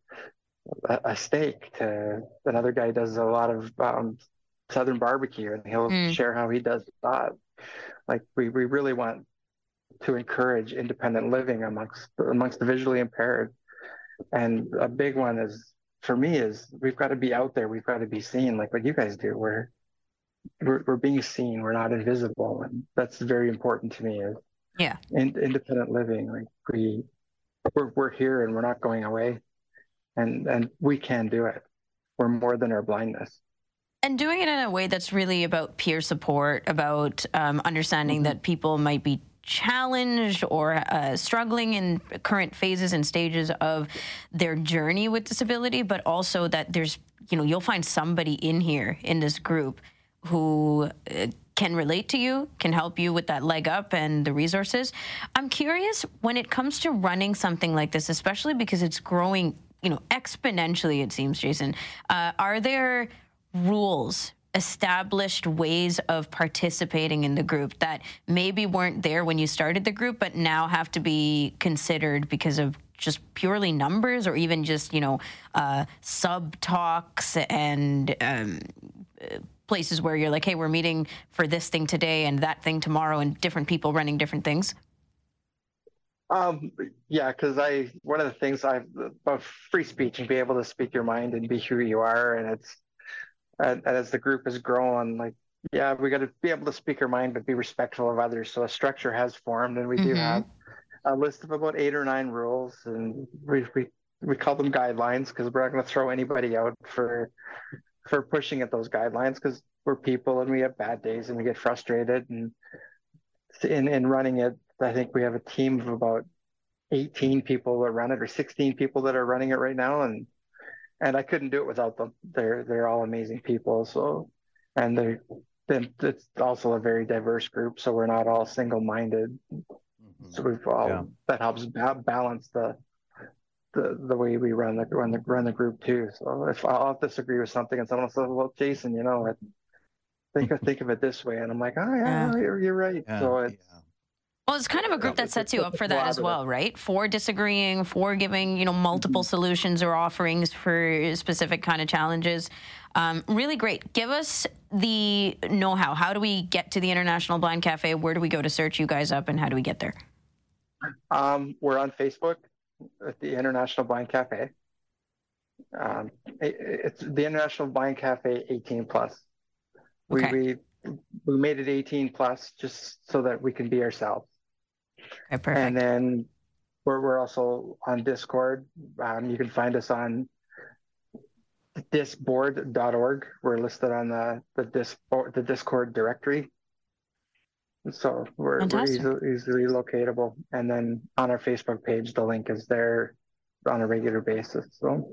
a, a steak to another guy does a lot of um, southern barbecue, and he'll mm. share how he does that. Like we, we really want to encourage independent living amongst amongst the visually impaired, and a big one is for me is we've got to be out there. We've got to be seen, like what you guys do. Where we're, we're being seen we're not invisible and that's very important to me is yeah. in, independent living like we we're, we're here and we're not going away and and we can do it. We're more than our blindness. And doing it in a way that's really about peer support about um, understanding mm-hmm. that people might be challenged or uh, struggling in current phases and stages of their journey with disability but also that there's you know you'll find somebody in here in this group who uh, can relate to you, can help you with that leg up and the resources. I'm curious when it comes to running something like this, especially because it's growing, you know, exponentially. It seems, Jason. Uh, are there rules? Established ways of participating in the group that maybe weren't there when you started the group, but now have to be considered because of just purely numbers or even just you know uh, sub talks and um, places where you're like, hey, we're meeting for this thing today and that thing tomorrow, and different people running different things? Um, yeah, because I one of the things I about free speech and be able to speak your mind and be who you are, and it's and, and as the group has grown, like yeah, we got to be able to speak our mind but be respectful of others. So a structure has formed, and we mm-hmm. do have a list of about eight or nine rules, and we we we call them guidelines because we're not going to throw anybody out for for pushing at those guidelines because we're people and we have bad days and we get frustrated and in in running it i think we have a team of about 18 people that run it or 16 people that are running it right now. And and i couldn't do it without them. They're they're all amazing people. So and they're then it's also a very diverse group. So we're not all single-minded. Mm-hmm. So we've all Yeah. that helps ba- balance the the the way we run the run the run the group too. So if I'll disagree with something and someone says, "Well, Jason, you know, I think of think of it this way," and I'm like, "Oh yeah, Yeah. you're, you're right." Yeah, So it's Well, it's kind of a group that sets you up for that as well, right? For disagreeing, for giving you know multiple solutions or offerings for specific kind of challenges. Um, really great. Give us the know-how. How do we get to the International Blind Cafe? Where do we go to search you guys up, and how do we get there? Um, we're on Facebook at the International Blind Cafe. Um, it, it's the International Blind Cafe 18 plus. We, Okay. we we made it 18 plus just so that we can be ourselves. Okay, perfect. And then we're we're also on Discord. Um, you can find us on disboard.org. We're listed on the the dis the Discord directory. So we're, we're easily, easily locatable. And then on our Facebook page, the link is there on a regular basis. So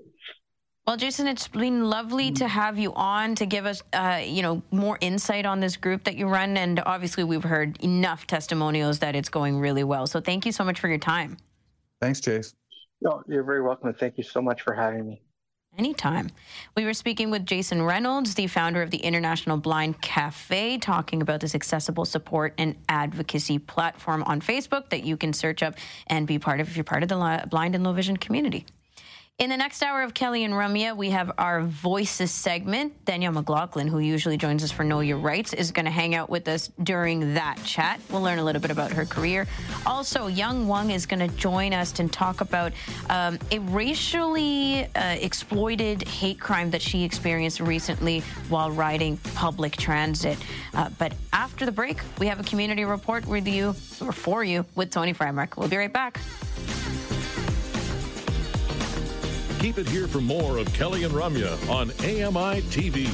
Well, Jason, it's been lovely to have you on to give us, uh, you know, more insight on this group that you run, and obviously we've heard enough testimonials that it's going really well. So thank you so much for your time. Thanks, Chase. no, you're very welcome. Thank you so much for having me. Anytime. We were speaking with Jason Reynolds, the founder of the International Blind Cafe, talking about this accessible support and advocacy platform on Facebook that you can search up and be part of if you're part of the blind and low vision community. In the next hour of Kelly and Ramya, we have our Voices segment. Danielle McLaughlin, who usually joins us for Know Your Rights, is going to hang out with us during that chat. We'll learn a little bit about her career. Also, Yang Wang is going to join us and talk about um, a racially uh, exploited hate crime that she experienced recently while riding public transit. Uh, but after the break, we have a community report with you, or for you, with Toni Freimark. We'll be right back. Keep it here for more of Kelly and Ramya on AMI TV.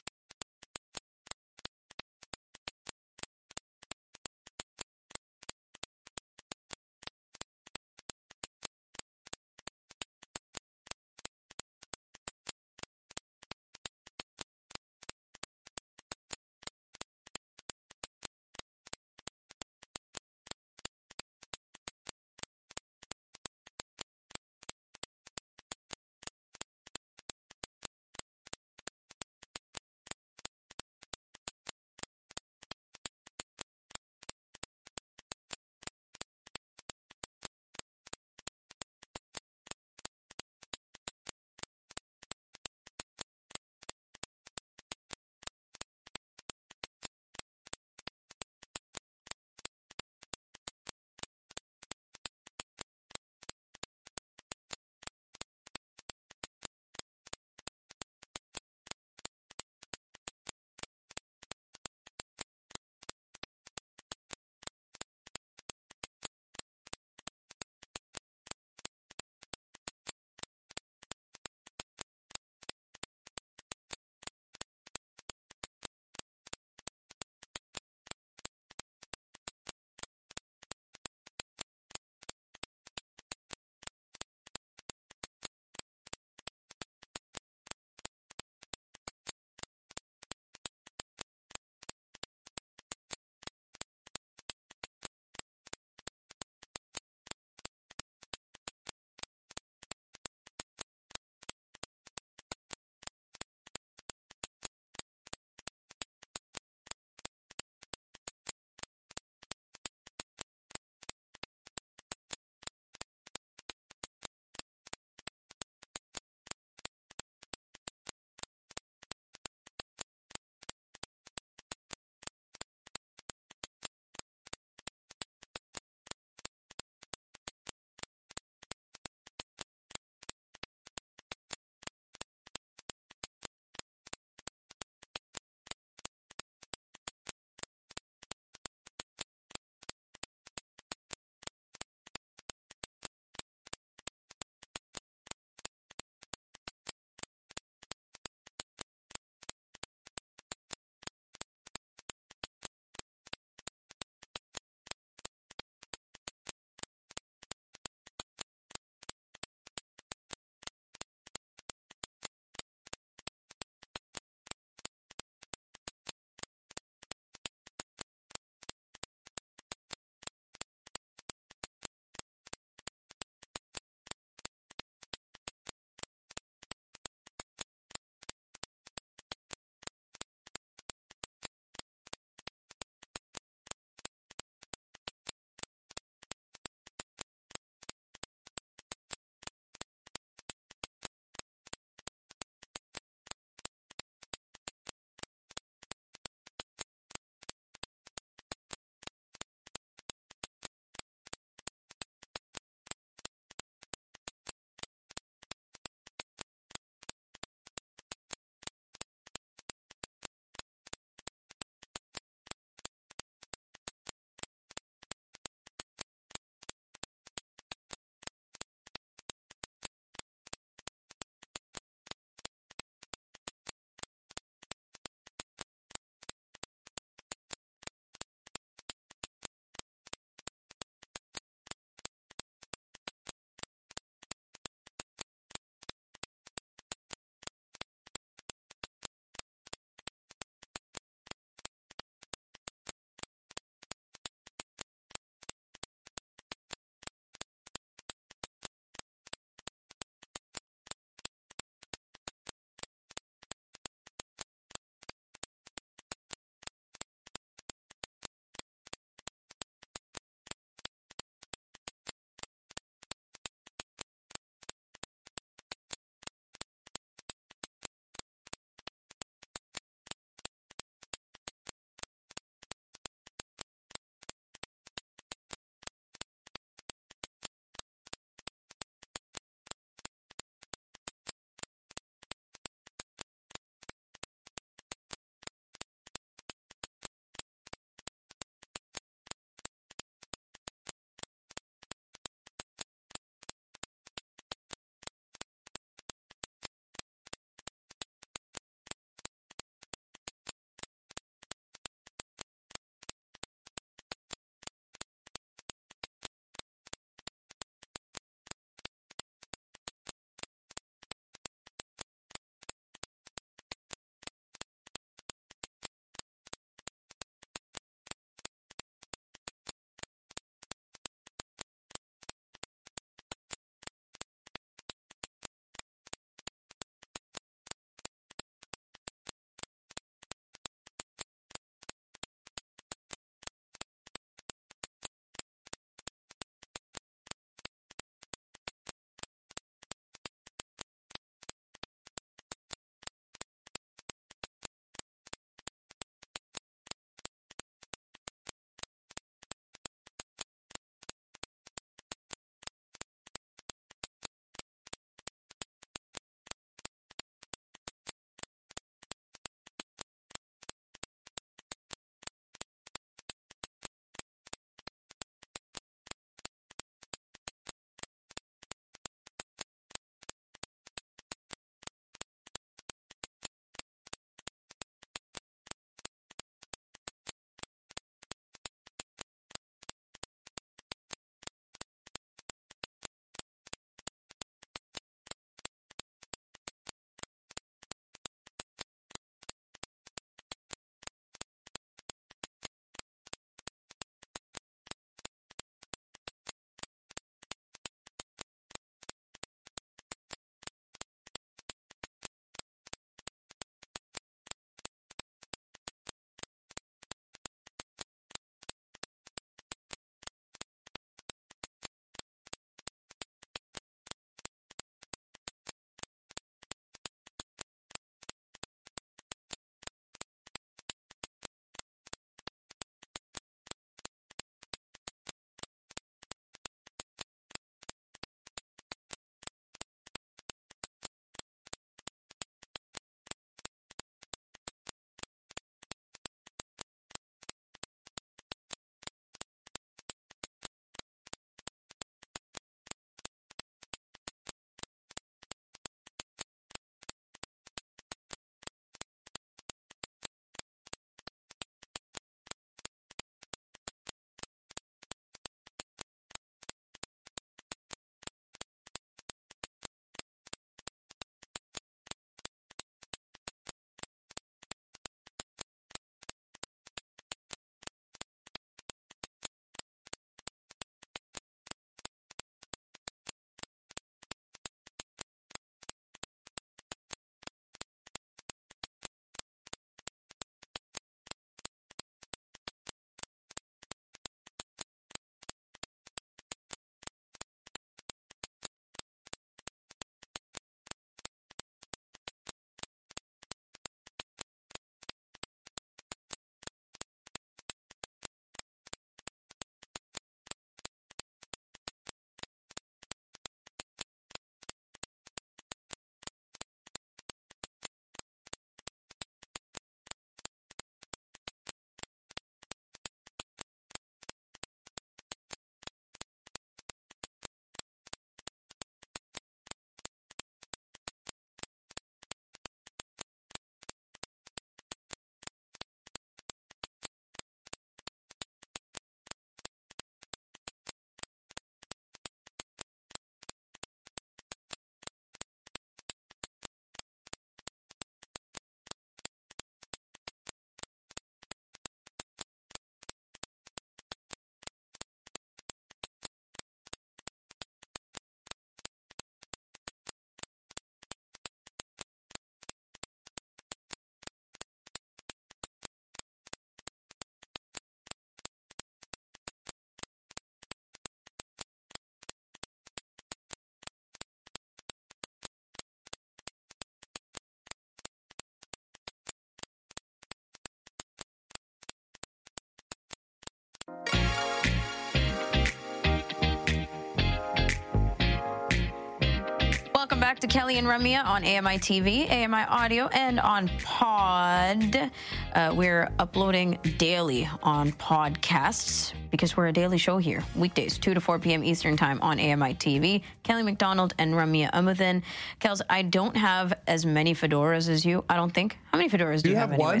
Welcome back to Kelly and Ramya on AMI TV, AMI Audio, and on Pod. Uh, we're uploading daily on podcasts because we're a daily show here, weekdays, 2 to 4 p.m. Eastern Time on AMI TV. Kelly McDonald and Ramya Amuthan. Kels, I don't have as many fedoras as you, I don't think. How many fedoras do, you you have one?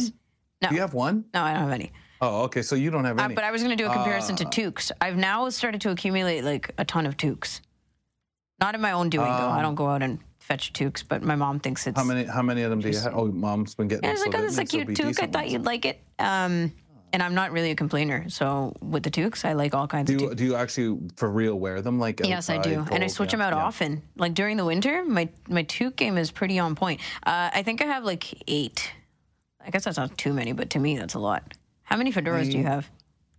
No. Do you have one? No, I don't have any. Oh, okay. So you don't have Uh, any. but I was going to do a comparison to Uh, toques. I've now started to accumulate like a ton of toques. Not in my own doing though. I Um, don't go out and fetch toques, but my mom thinks it's. How many? How many of them do you have? Oh, mom's been getting. Yeah, I was like, oh, this is a cute toque. I thought you'd like it. Um, and I'm not really a complainer. So with the toques, I like all kinds Do of you, toques. do you actually for real wear them? Like Yes, I do, and I switch Yeah, them out yeah. often. Like during the winter, my my toque game is pretty on point. Uh, I think I have like eight. I guess that's not too many, but to me, that's a lot. How many fedoras do you have?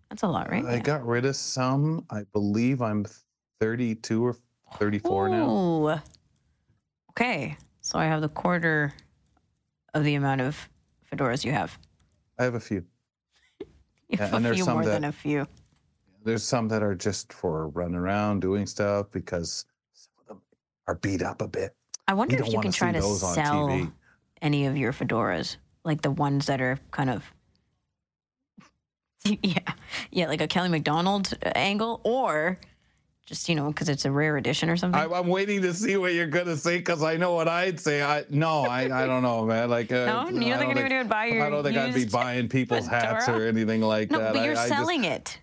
That's a lot, right? I got rid of some. I believe I'm 32 or 34 now. Ooh. Okay, so I have the quarter of the amount of fedoras you have. I have a few. You Yeah, have and a few more than a few. There's some that are just for running around doing stuff because some of them are beat up a bit. I wonder You if you can try to sell any of your fedoras, like the ones that are kind of. Yeah, yeah, like a Kelly McDonald angle, or just you know because it's a rare edition or something. I, I'm waiting to see what you're gonna say because I know what I'd say. I no, I, I don't know, man. Like uh, No? You don't I think anybody would buy your I don't think I'd be buying people's hats or anything like no, that. but you're I just- selling it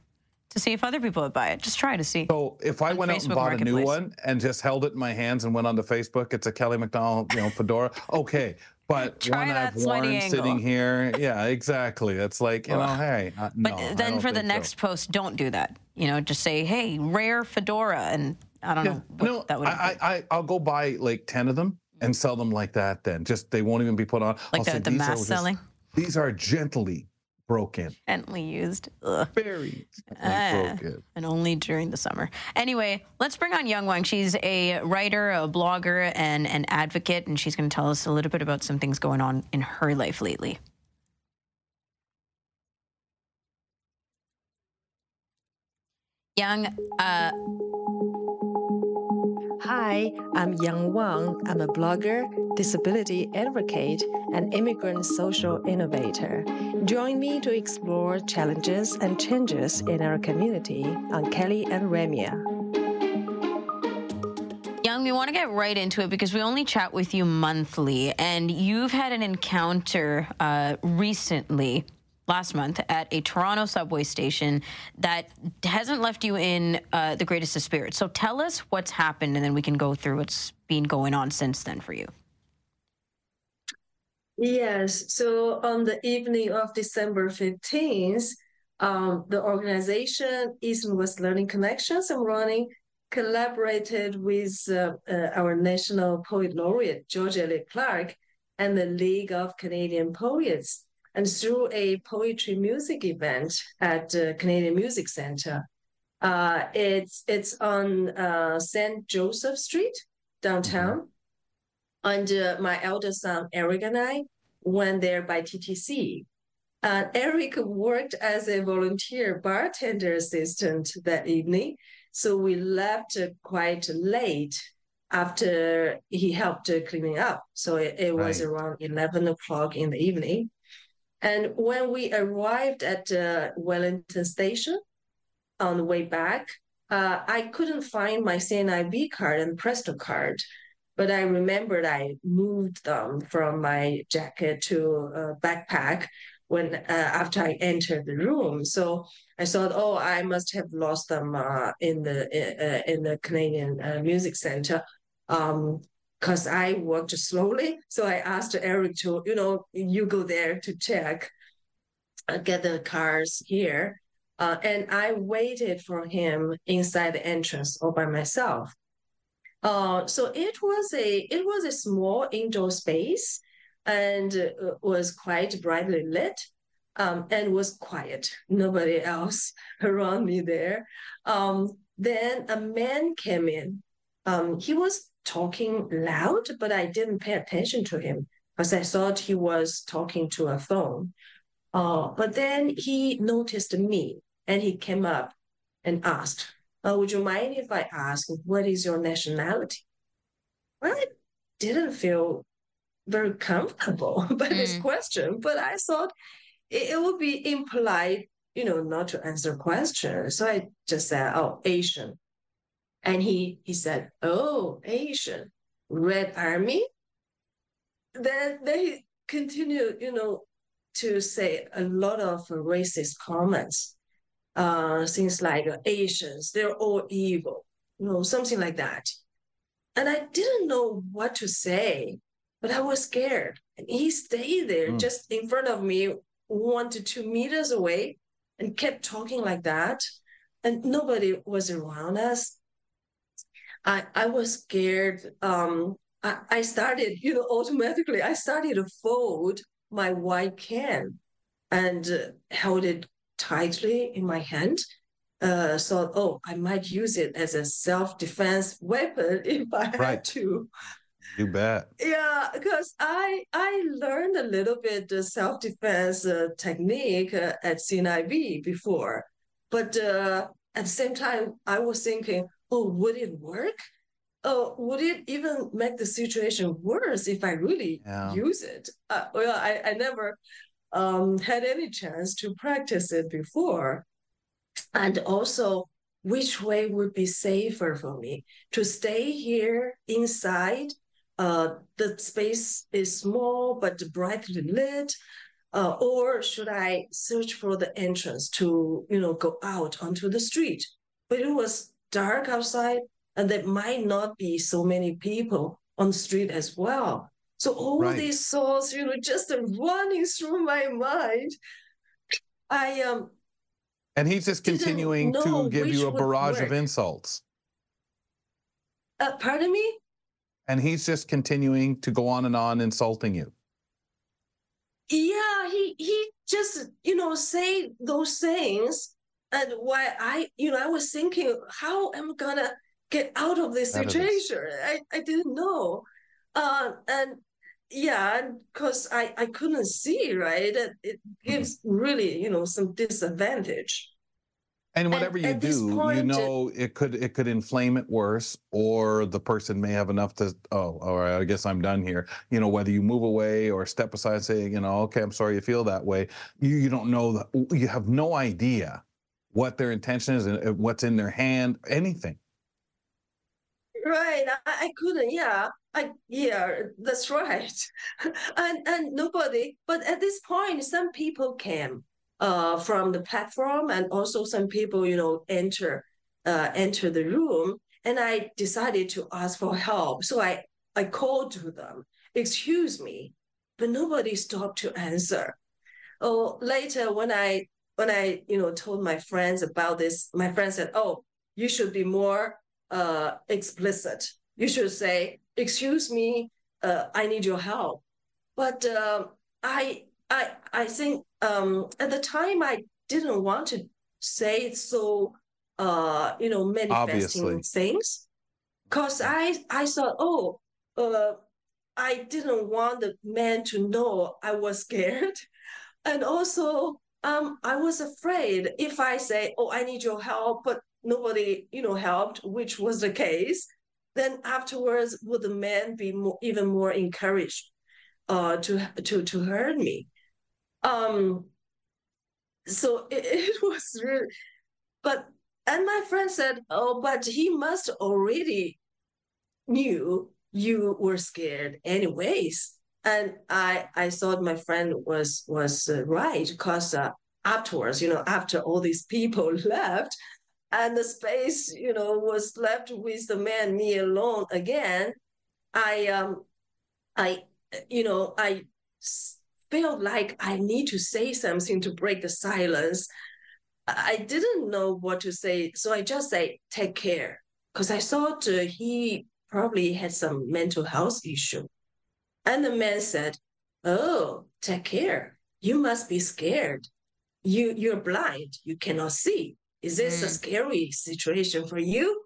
to see if other people would buy it. Just try to see. So if I on went out and Facebook bought a new one and just held it in my hands and went onto Facebook, it's a Kelly McDonald, you know, fedora. Okay, but Try one I've worn sitting here, yeah, exactly. It's like you know, hey, uh, But no, then for the think so. next post, don't do that. You know, just say, "Hey, rare fedora," and I don't Yeah, know. What no, that would I, I, I, I'll go buy like ten of them and sell them like that. Then just they won't even be put on. like I'll the, say, the "These are mass just- selling, These are gently broken, gently used, Ugh. very Ah, broken. and only during the summer. Anyway, let's bring on Yang Wang. She's a writer, a blogger, and an advocate, and she's going to tell us a little bit about some things going on in her life lately. Yang, uh, Hi, I'm Yang Wang. I'm a blogger, disability advocate, and immigrant social innovator. Join me to explore challenges and changes in our community on Kelly and Ramya. Yang, we want to get right into it because we only chat with you monthly, and you've had an encounter uh, recently, last month, at a Toronto subway station that hasn't left you in uh, the greatest of spirits. So tell us what's happened, and then we can go through what's been going on since then for you. Yes, so on the evening of December 15th, um, the organization East and West Learning Connections I'm running collaborated with uh, uh, our national poet laureate, George Elliott Clarke, and the League of Canadian Poets, and through a poetry music event at the Canadian Music Center. Uh, it's it's on uh, St. Joseph Street downtown. And uh, my eldest son, Eric, and I went there by TTC. Uh, Eric worked as a volunteer bartender assistant that evening. So we left quite late after he helped cleaning up. So it, it was Right. around 11 o'clock in the evening. And when we arrived at uh, Wellesley Station on the way back, uh, I couldn't find my CNIB card and Presto card but I remembered I moved them from my jacket to a backpack when uh, after I entered the room. So I thought, oh, I must have lost them uh, in the uh, in the Canadian uh, Music Center. Um, because I worked slowly, so I asked Eric to, you know, you go there to check, uh, get the cars here, uh, and I waited for him inside the entrance all by myself. Uh, so it was a it was a small indoor space and uh, was quite brightly lit um, and was quiet. Nobody else around me there. Um, then a man came in. Um, he was talking loud, but I didn't pay attention to him because I thought he was talking to a phone. Uh, but then he noticed me and he came up and asked, uh, would you mind if I ask what is your nationality? I didn't feel very comfortable by this Mm. question, but I thought it, it would be impolite, you know, not to answer questions. So I just said, "Oh, Asian," and he he said, "Oh, Asian, Red Army." Then they he continued, you know, to say a lot of racist comments, uh, things like uh, Asians, they're all evil, you know, something like that. And I didn't know what to say, but I was scared. And he stayed there Mm. just in front of me, one to two meters away, and kept talking like that. And nobody was around us. I, I was scared. Um, I, I started, you know, automatically, I started to fold my white can and uh, held it tightly in my hand. Uh, so, oh, I might use it as a self-defense weapon if I had Right. to. You bet. Yeah, because I I learned a little bit the self-defense uh, technique uh, at CNIB before, but uh, at the same time, I was thinking, oh, would it work? Oh, would it even make the situation worse if I really Yeah. use it? Uh, well, I, I never um, had any chance to practice it before. And also, which way would be safer for me to stay here inside? Uh, the space is small but brightly lit. Uh, or should I search for the entrance to, you know, go out onto the street? But it was dark outside, and there might not be so many people on the street as well. So all Right. these thoughts, you know, just running through my mind. I um And he's just continuing to give you a barrage of insults. uh, pardon me? And he's just continuing to go on and on insulting you. Yeah, he he just you know say those things, and why I you know I was thinking how am I gonna get out of this Out of this. situation? I I didn't know, uh, and yeah, because I I couldn't see right. It, it gives really you know some disadvantage. And And whatever you do, you point, it- know it could it could inflame it worse, or the person may have enough to oh, all right, I guess I'm done here. You know, whether you move away or step aside and say, you know, okay, I'm sorry you feel that way. You you don't know that you have no idea what their intention is and uh, what's in their hand, anything. Right, I, I couldn't. Yeah, I yeah, that's right. and and nobody. But at this point, some people came uh from the platform, and also some people, you know, enter uh enter the room, and I decided to ask for help. So I I called to them, excuse me, but nobody stopped to answer. Oh, later when I when I you know told my friends about this, my friend said, "Oh, you should be more uh, explicit. You should say, "Excuse me, uh, I need your help." But um, I I I think um, at the time I didn't want to say so uh, you know manifesting Obviously. things because I I thought, oh, uh, I didn't want the man to know I was scared. And also, um, I was afraid if I say, "Oh, I need your help," but nobody, you know, helped, which was the case, then afterwards, would the man be more, even more encouraged, uh, to to to hurt me? Um, so it, it was really, but and my friend said, "Oh, but he must already knew you were scared anyways." And I I thought my friend was was uh, right because uh, afterwards, you know, after all these people left, and the space, you know, was left with the man me alone again. I um, I you know I felt like I need to say something to break the silence. I didn't know what to say, so I just say take care because I thought uh, he probably had some mental health issue. And the man said, "Oh, take care. You must be scared. You you're blind. You cannot see. Is this a Mm. scary situation for you?"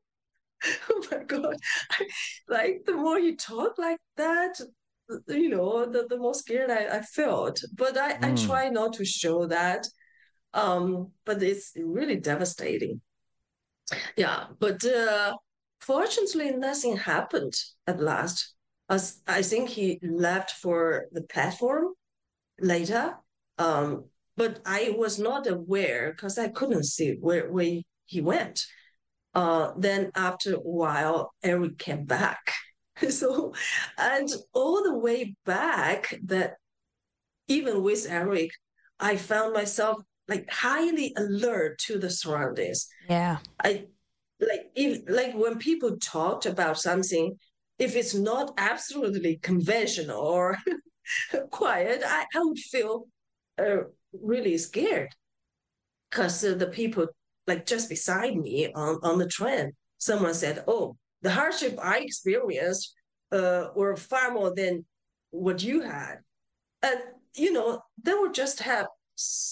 oh my god! like the more you talk like that, you know, the, the more scared I, I felt. But I, I Mm. try not to show that. Um, but it's really devastating. Yeah, but uh, fortunately, nothing happened at last. As I think he left for the platform later. Um, but I was not aware because I couldn't see where, where he went. Uh, then after a while, Eric came back. so, and all the way back, that even with Eric, I found myself like highly alert to the surroundings. Yeah. I like if like when people talked about something, if it's not absolutely conventional or quiet, I, I would feel uh, really scared. Because uh, the people like just beside me on, on the train, someone said, "Oh, the hardship I experienced uh, were far more than what you had," and you know they would just have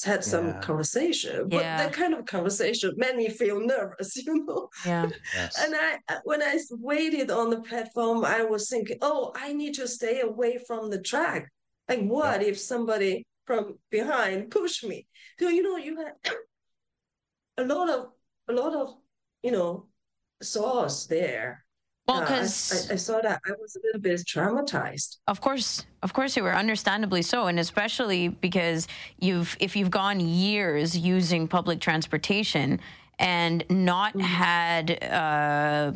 had some yeah. conversation, but yeah. that kind of conversation made me feel nervous, you know. Yeah. Yes. And I, uh, when I waited on the platform, I was thinking, "Oh, I need to stay away from the track. Like, what yeah. if somebody from behind pushed me?" So you know, you had a lot of a lot of you know sauce there. Well, because uh, I, I, saw that I was a little bit traumatized. Of course, of course, you were understandably so, and especially because you've if you've gone years using public transportation and not mm-hmm. had uh,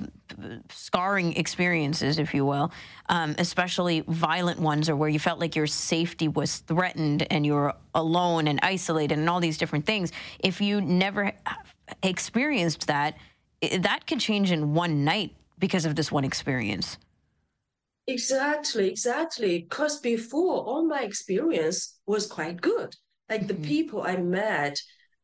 scarring experiences, if you will, um, especially violent ones or where you felt like your safety was threatened and you were alone and isolated and all these different things. If you never experienced that, that could change in one night because of this one experience. Exactly, exactly. Because before, all my experience was quite good. Like the mm-hmm. people I met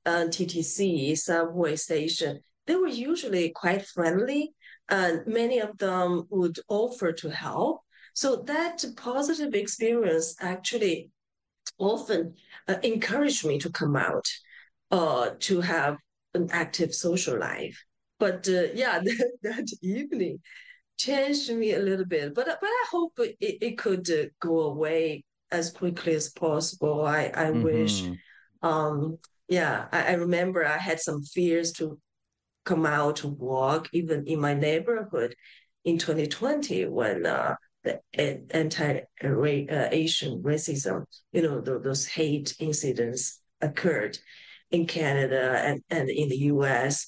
uh, TTC, subway station, they were usually quite friendly, and many of them would offer to help. So that positive experience actually often uh, encouraged me to come out, uh, to have an active social life. But uh, yeah, that, that, evening changed me a little bit. But but I hope it, it could uh, go away as quickly as possible. I I mm-hmm. wish. Um, yeah, I, I remember I had some fears to come out to walk, even in my neighborhood in 2020 when uh, the anti-Asian uh, racism, you know, those hate incidents occurred in Canada and, and in the US.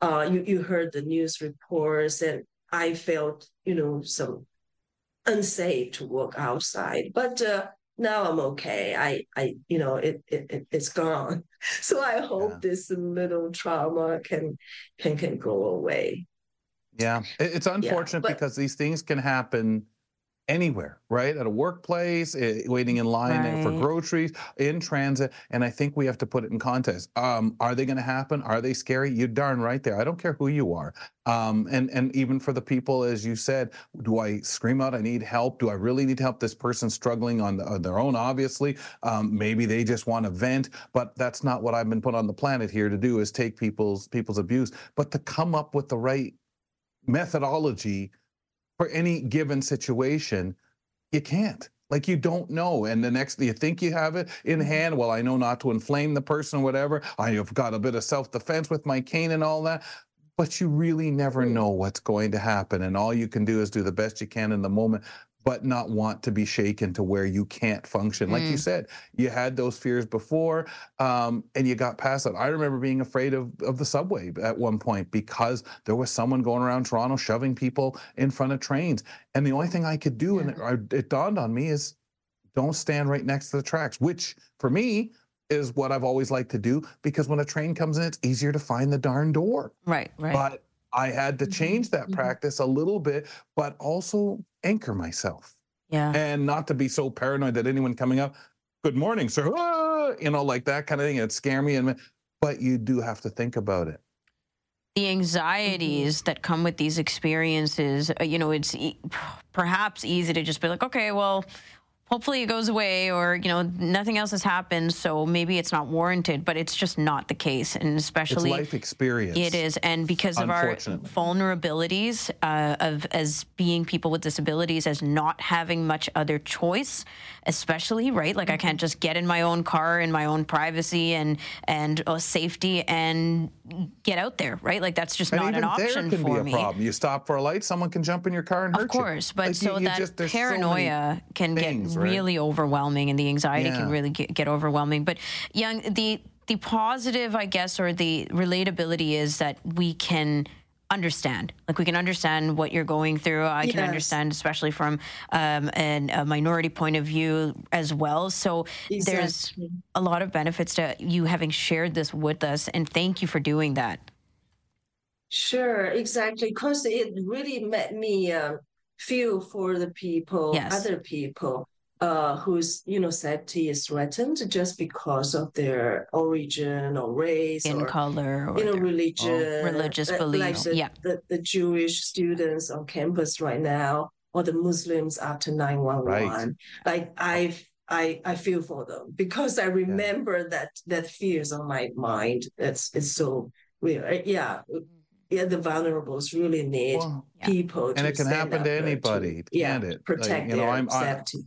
Uh, you, you heard the news reports and I felt, you know, some unsafe to walk outside. But uh, now I'm okay. I, I, you know, it, it, it it's gone. So I hope yeah. this little trauma can, can, can go away. Yeah, it's unfortunate yeah, but, because these things can happen anywhere, right? At a workplace, eh, waiting in line right. for groceries, in transit. And I think we have to put it in context. Um, are they going to happen? Are they scary? You darn right there. I don't care who you are. Um, and and even for the people, as you said, do I scream out? I need help. Do I really need help? This person's struggling on, the, on their own. Obviously, um, maybe they just want to vent, but that's not what I've been put on the planet here to do. Is take people's people's abuse, but to come up with the right methodology for any given situation, you can't. Like you don't know. And the next, you think you have it in mm-hmm. hand. Well, I know not to inflame the person or whatever. I have got a bit of self defense with my cane and all that. But you really never know what's going to happen. And all you can do is do the best you can in the moment but not want to be shaken to where you can't function. Like you mm. said, you had those fears before um, and you got past it. I remember being afraid of, of the subway at one point because there was someone going around Toronto shoving people in front of trains. And the only thing I could do, yeah. and it, it dawned on me, is don't stand right next to the tracks, which for me, is what I've always liked to do because when a train comes in, it's easier to find the darn door. Right, right. But I had to mm-hmm, change that mm-hmm. practice a little bit, but also anchor myself. Yeah. And not to be so paranoid that anyone coming up, good morning, sir, ah, you know, like that kind of thing. It'd scare me. And but you do have to think about it. The anxieties mm-hmm. that come with these experiences, uh, you know, it's e- perhaps easy to just be like, okay, well, hopefully it goes away or you know nothing else has happened so maybe it's not warranted but it's just not the case. And especially it's life experience. It is. And because of our vulnerabilities uh, of as being people with disabilities as not having much other choice especially right? Like i can't just get in my own car in my own privacy and and uh, safety and get out there right? Like that's just and not an option there can for be a me. problem. You stop for a light someone can jump in your car and hurt you. of course you. but like so you, you that just, paranoia so can things, get right? really overwhelming and the anxiety Yeah. can really get, get overwhelming but Yang the the positive i guess or the relatability is that we can understand like we can understand what you're going through i can Yes. understand especially from um, an, a minority point of view as well so there's a lot of benefits to you having shared this with us and thank you for doing that Sure, exactly. Because it really made me um, feel for the people, Yes. other people, uh, whose you know safety is threatened just because of their origin or race in or color or you know religion, religious uh, belief, like the, yeah. the, the Jewish students on campus right now, or the Muslims after nine one one. Like I've. I, I feel for them because I remember that that fears on my mind. It's it's so real. Uh, Yeah, yeah. The vulnerables really need Well, people, and to it can happen to there anybody, yeah, can't it? Like, protect you know, their I'm- I- safety.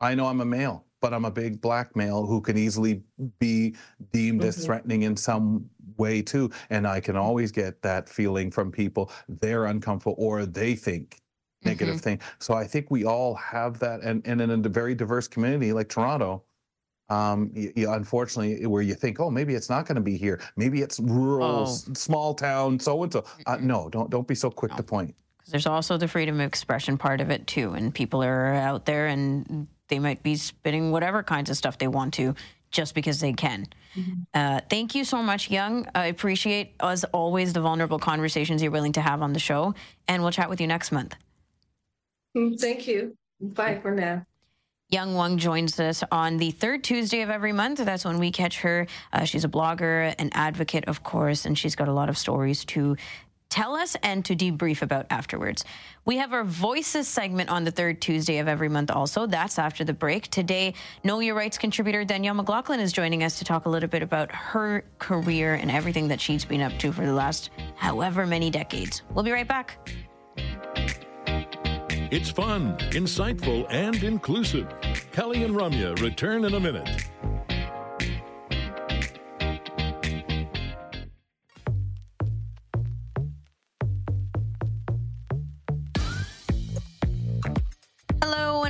I know I'm a male, but I'm a big black male who can easily be deemed as Mhm. threatening in some way too. And I can always get that feeling from people they're uncomfortable or they think negative Mhm. thing. So I think we all have that. And, and in a very diverse community like Toronto, um, you, you, unfortunately, where you think, oh, maybe it's not going to be here. Maybe it's rural, Oh. s- small town, so and so. No, don't don't be so quick to point. there's also the freedom of expression part of it too and people are out there and they might be spitting whatever kinds of stuff they want to just because they can uh, thank you so much Yang i appreciate as always the vulnerable conversations you're willing to have on the show and we'll chat with you next month Mm, Thank you. Bye for now. Yang Wang joins us on the third Tuesday of every month. That's when we catch her. Uh, she's a blogger, an advocate, of course, and she's got a lot of stories to tell us and to debrief about afterwards. We have our Voices segment on the third Tuesday of every month also. That's after the break. Today, Know Your Rights contributor Danielle McLaughlin is joining us to talk a little bit about her career and everything that she's been up to for the last however many decades. We'll be right back. It's fun, insightful, and inclusive. Kelly and Ramya return in a minute.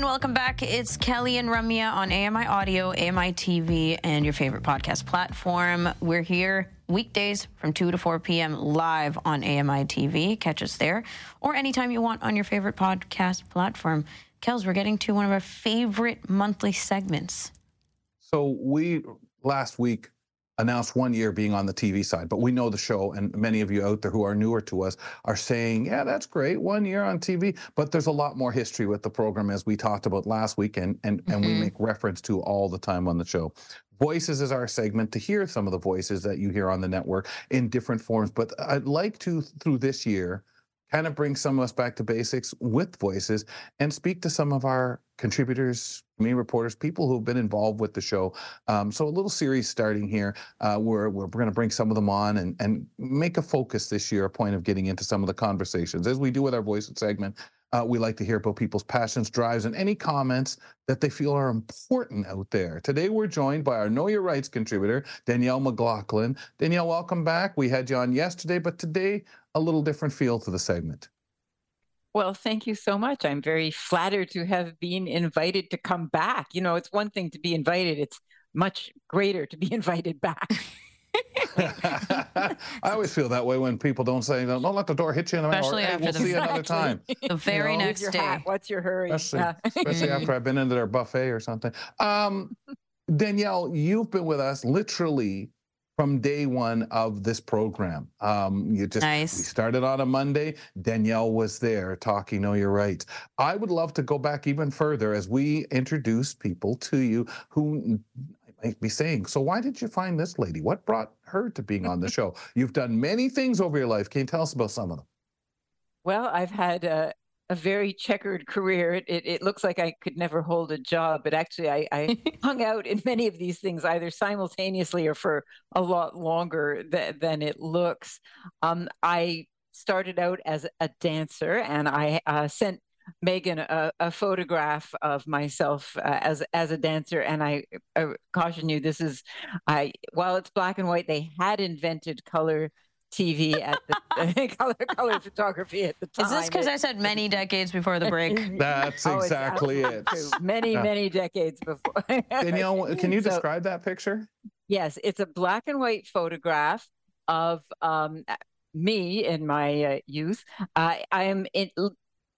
Welcome back. It's Kelly and Ramya on AMI Audio, AMI TV, and your favorite podcast platform. We're here weekdays from 2 to 4 p.m. live on AMI TV. Catch us there or anytime you want on your favorite podcast platform. Kels, we're getting to one of our favorite monthly segments. So we last week announced one year being on the TV side, but we know the show, and many of you out there who are newer to us are saying, "Yeah, that's great, one year on TV." But there's a lot more history with the program, as we talked about last week, and and and we Mhm. make reference to all the time on the show. Voices is our segment to hear some of the voices that you hear on the network in different forms. But I'd like to through this year kind of bring some of us back to basics with voices and speak to some of our contributors, community reporters, people who've been involved with the show. Um, so a little series starting here uh, where we're going to bring some of them on and, and make a focus this year, a point of getting into some of the conversations. As we do with our voices segment, uh, we like to hear about people's passions, drives, and any comments that they feel are important out there. Today, we're joined by our Know Your Rights contributor, Danielle McLaughlin. Danielle, welcome back. We had you on yesterday, but today, a little different feel to the segment. Well, thank you so much. I'm very flattered to have been invited to come back. You know, it's one thing to be invited, it's much greater to be invited back. I always feel that way when people don't say, don't let the door hit you in the mouth. Especially or, hey, after we'll the- see you another time. The very know? next day. hat, What's your hurry? especially, Yeah. especially after I've been into their buffet or something. Um, Danielle, you've been with us literally from day one of this program. Um, you just Nice. we started on a Monday. Danielle was there talking Know Your Rights. I would love to go back even further as we introduce people to you who I might be saying, "So why did you find this lady? What brought her to being on the show?" You've done many things over your life. Can you tell us about some of them? Well, I've had uh, a very checkered career. It, it, it, looks like I could never hold a job, but actually, I, I hung out in many of these things either simultaneously or for a lot longer th- than it looks. Um, I started out as a dancer, and I uh, sent Megan a, a, photograph of myself uh, as as a dancer, and I uh, caution you: this is, I while it's black and white, they had invented color TV at the color color photography at the time. Is this because I said many decades before the break? That's oh, exactly it. Many yeah. many decades before. Danielle, can you so, describe that picture? Yes, it's a black and white photograph of um, me in my uh, youth. Uh, I am in,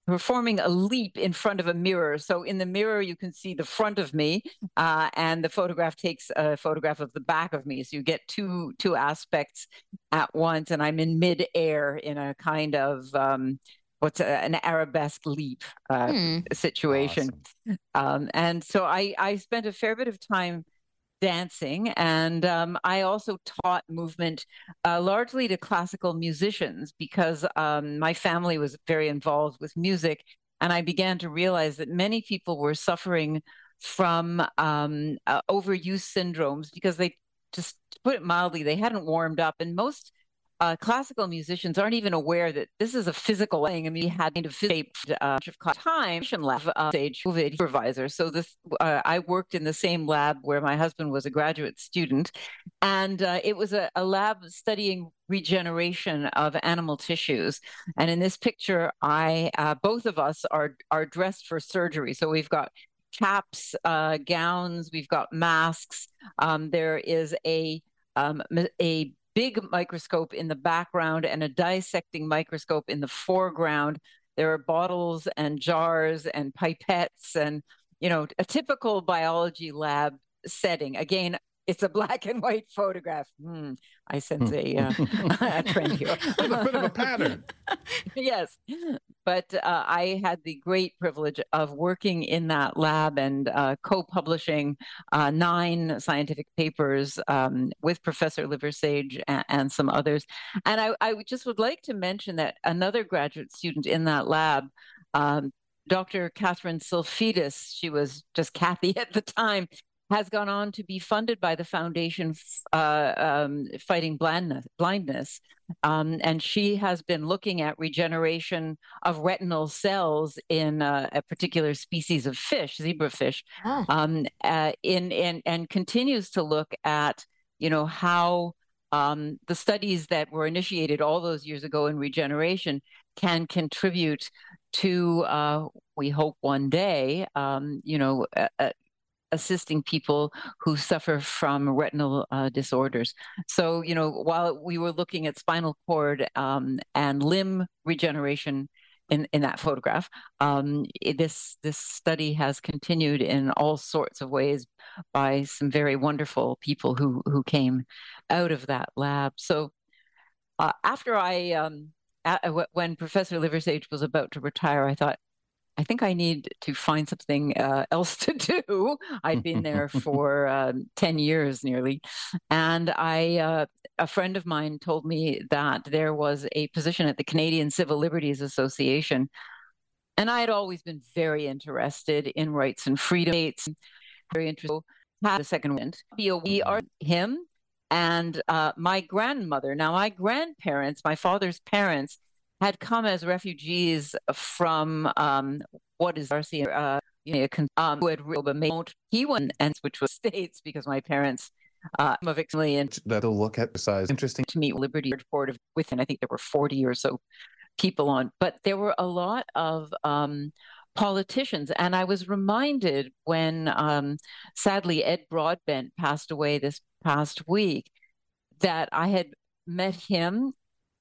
performing a leap in front of a mirror. So in the mirror, you can see the front of me, uh, and the photograph takes a photograph of the back of me. So you get two two aspects at once, and I'm in midair in a kind of um, what's a, an arabesque leap uh, hmm. situation. Awesome. Um, and so I I spent a fair bit of time dancing. And um, I also taught movement uh, largely to classical musicians because um, my family was very involved with music. And I began to realize that many people were suffering from um, uh, overuse syndromes because they, just to put it mildly, they hadn't warmed up. And most uh, classical musicians aren't even aware that this is a physical thing. I mean, he had kind of shaped uh, time lab uh, stage COVID supervisor. So this, uh, I worked in the same lab where my husband was a graduate student, and uh, it was a, a, lab studying regeneration of animal tissues. And in this picture, I uh, both of us are are dressed for surgery. So we've got caps, uh, gowns, we've got masks. Um, there is a um, a big microscope in the background and a dissecting microscope in the foreground. There are bottles and jars and pipettes and, you know, a typical biology lab setting. Again, it's a black and white photograph. Hmm, I sense a, uh, a trend here. a bit of a pattern. yes. But uh, I had the great privilege of working in that lab and uh, co publishing uh, nine scientific papers um, with Professor Liversage and, and, some others. And I, I, just would like to mention that another graduate student in that lab. Um, Dr. Catherine Tsilfidis, she was just Kathy at the time, has gone on to be funded by the foundation uh, um, fighting blindness, blindness. Um, and she has been looking at regeneration of retinal cells in uh, a particular species of fish, zebrafish, oh. um, uh, in, in, and continues to look at, you know, how um, the studies that were initiated all those years ago in regeneration can contribute to, uh, we hope one day, um, you know, assisting people who suffer from retinal uh, disorders. So, you know, while we were looking at spinal cord um, and limb regeneration in, in that photograph, um, this this study has continued in all sorts of ways by some very wonderful people who who came out of that lab. So, uh, after I um, when Professor Liversage was about to retire, I thought, I think I need to find something uh, else to do. I'd been there for uh, 10 years nearly. And I, uh, a friend of mine told me that there was a position at the Canadian Civil Liberties Association. And I had always been very interested in rights and freedoms. Very interested. Had a second wind. We are him and uh, my grandmother. Now, my grandparents, my father's parents, had come as refugees from um, what is Darcy, uh, you know, um, who had made he went and which was states because my parents uh, of and that'll look at the size. Interesting to meet Liberty Board of within I think there were 40 or so people on, but there were a lot of um, politicians. And I was reminded when um, sadly Ed Broadbent passed away this past week that I had met him.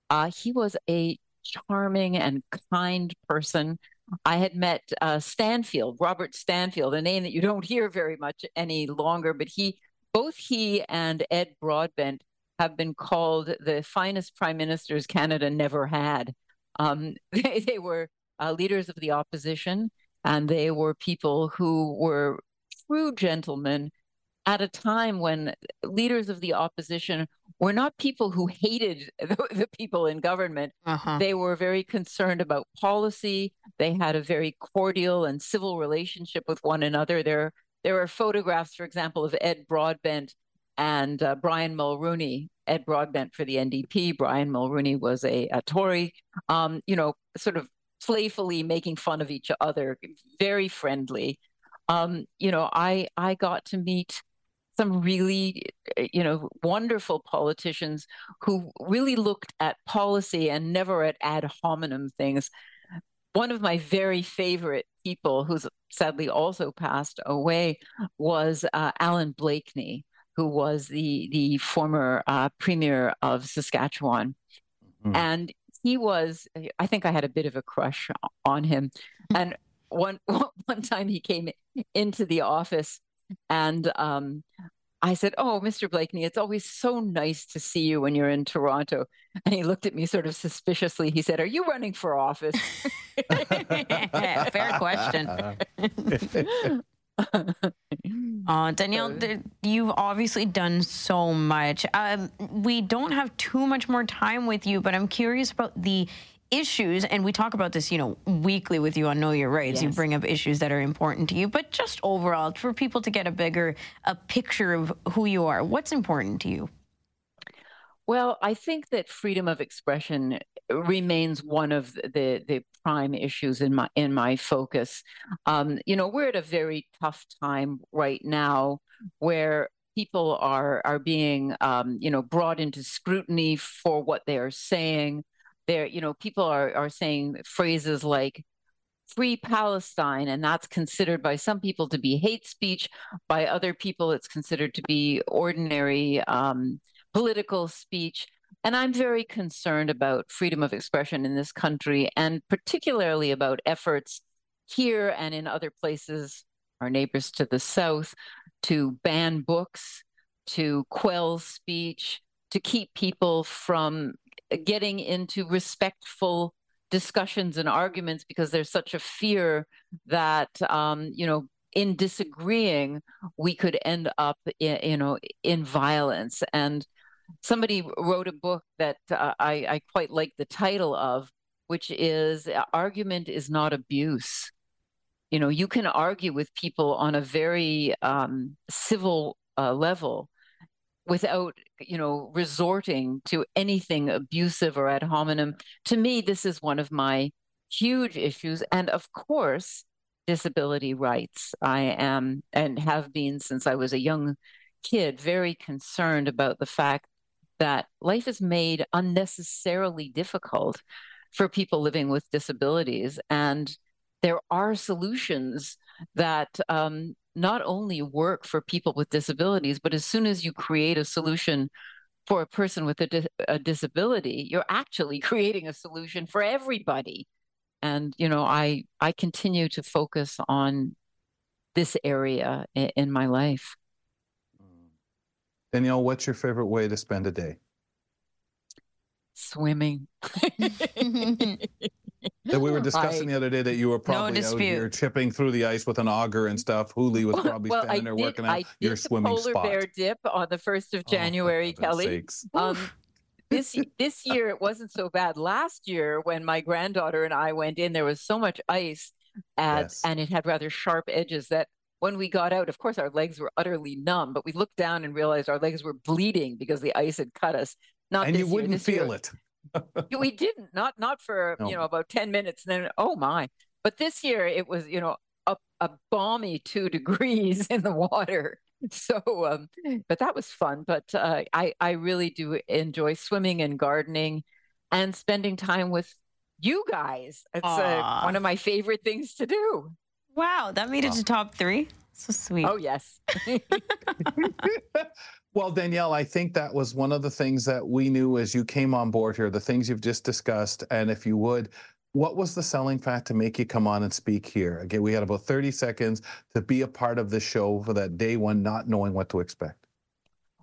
Uh, he was a charming and kind person. I had met uh, Stanfield, Robert Stanfield, a name that you don't hear very much any longer, but he, both he and Ed Broadbent have been called the finest prime ministers Canada never had. Um, they, they, were uh, leaders of the opposition, and they were people who were true gentlemen at a time when leaders of the opposition were not people who hated the, the people in government. Uh-huh. They were very concerned about policy. They had a very cordial and civil relationship with one another. There, there are photographs, for example, of Ed Broadbent and uh, Brian Mulroney. Ed Broadbent for the NDP. Brian Mulroney was a, a Tory. Um, you know, sort of playfully making fun of each other, very friendly. Um, you know, I I got to meet some really, you know, wonderful politicians who really looked at policy and never at ad hominem things. One of my very favorite people, who's sadly also passed away, was uh, Allan Blakeney, who was the the former uh, premier of Saskatchewan, mm-hmm. and he was. I think I had a bit of a crush on him, and one one time he came into the office and um, I said, Oh, Mr. Blakeney, it's always so nice to see you when you're in Toronto. And he looked at me sort of suspiciously. He said, Are you running for office? Fair question. uh, Danielle, you've obviously done so much. Um, we don't have too much more time with you, but I'm curious about the issues, and we talk about this, you know, weekly with you on Know Your Rights. Yes. You bring up issues that are important to you, but just overall, for people to get a bigger a picture of who you are, what's important to you? Well, I think that freedom of expression remains one of the the prime issues in my in my focus. Um, you know, we're at a very tough time right now, where people are are being um, you know brought into scrutiny for what they are saying there you know people are are saying phrases like free palestine and that's considered by some people to be hate speech. By other people it's considered to be ordinary um, political speech. And i'm very concerned about freedom of expression in this country and particularly about efforts here and in other places our neighbors to the south to ban books to quell speech to keep people from getting into respectful discussions and arguments because there's such a fear that um, you know in disagreeing we could end up in, you know in violence. And somebody wrote a book that uh, I, I quite like the title of which is argument is not abuse. You know you can argue with people on a very um, civil uh, level without you know resorting to anything abusive or ad hominem. To me this is one of my huge issues and of course disability rights. I am and have been since i was a young kid very concerned about the fact that life is made unnecessarily difficult for people living with disabilities and there are solutions that um, not only work for people with disabilities, but as soon as you create a solution for a person with a, di- a disability, you're actually creating a solution for everybody. And you know, I I continue to focus on this area in, in my life. Mm. Danielle, what's your favorite way to spend a day? Swimming. that we were discussing I, the other day that you were probably no out here chipping through the ice with an auger and stuff. Hooley was probably well, standing there did, working out your swimming polar spot. bear dip on the first of oh, January, oh, Kelly. Um, this this year it wasn't so bad. Last year, when my granddaughter and I went in, there was so much ice, at, yes. and it had rather sharp edges that when we got out, of course, our legs were utterly numb, but we looked down and realized our legs were bleeding because the ice had cut us. Not and you wouldn't feel year. it we didn't not not for no. you know about 10 minutes and then oh my. But this year it was you know a, a balmy two degrees in the water. So um but that was fun. But uh, i i really do enjoy swimming and gardening and spending time with you guys. It's uh, one of my favorite things to do. Wow that made it to top three? So sweet. Oh yes Well, Danielle, I think that was one of the things that we knew as you came on board here, the things you've just discussed. And if you would, what was the selling fact to make you come on and speak here? Again, we had about 30 seconds to be a part of the show for that day one, not knowing what to expect.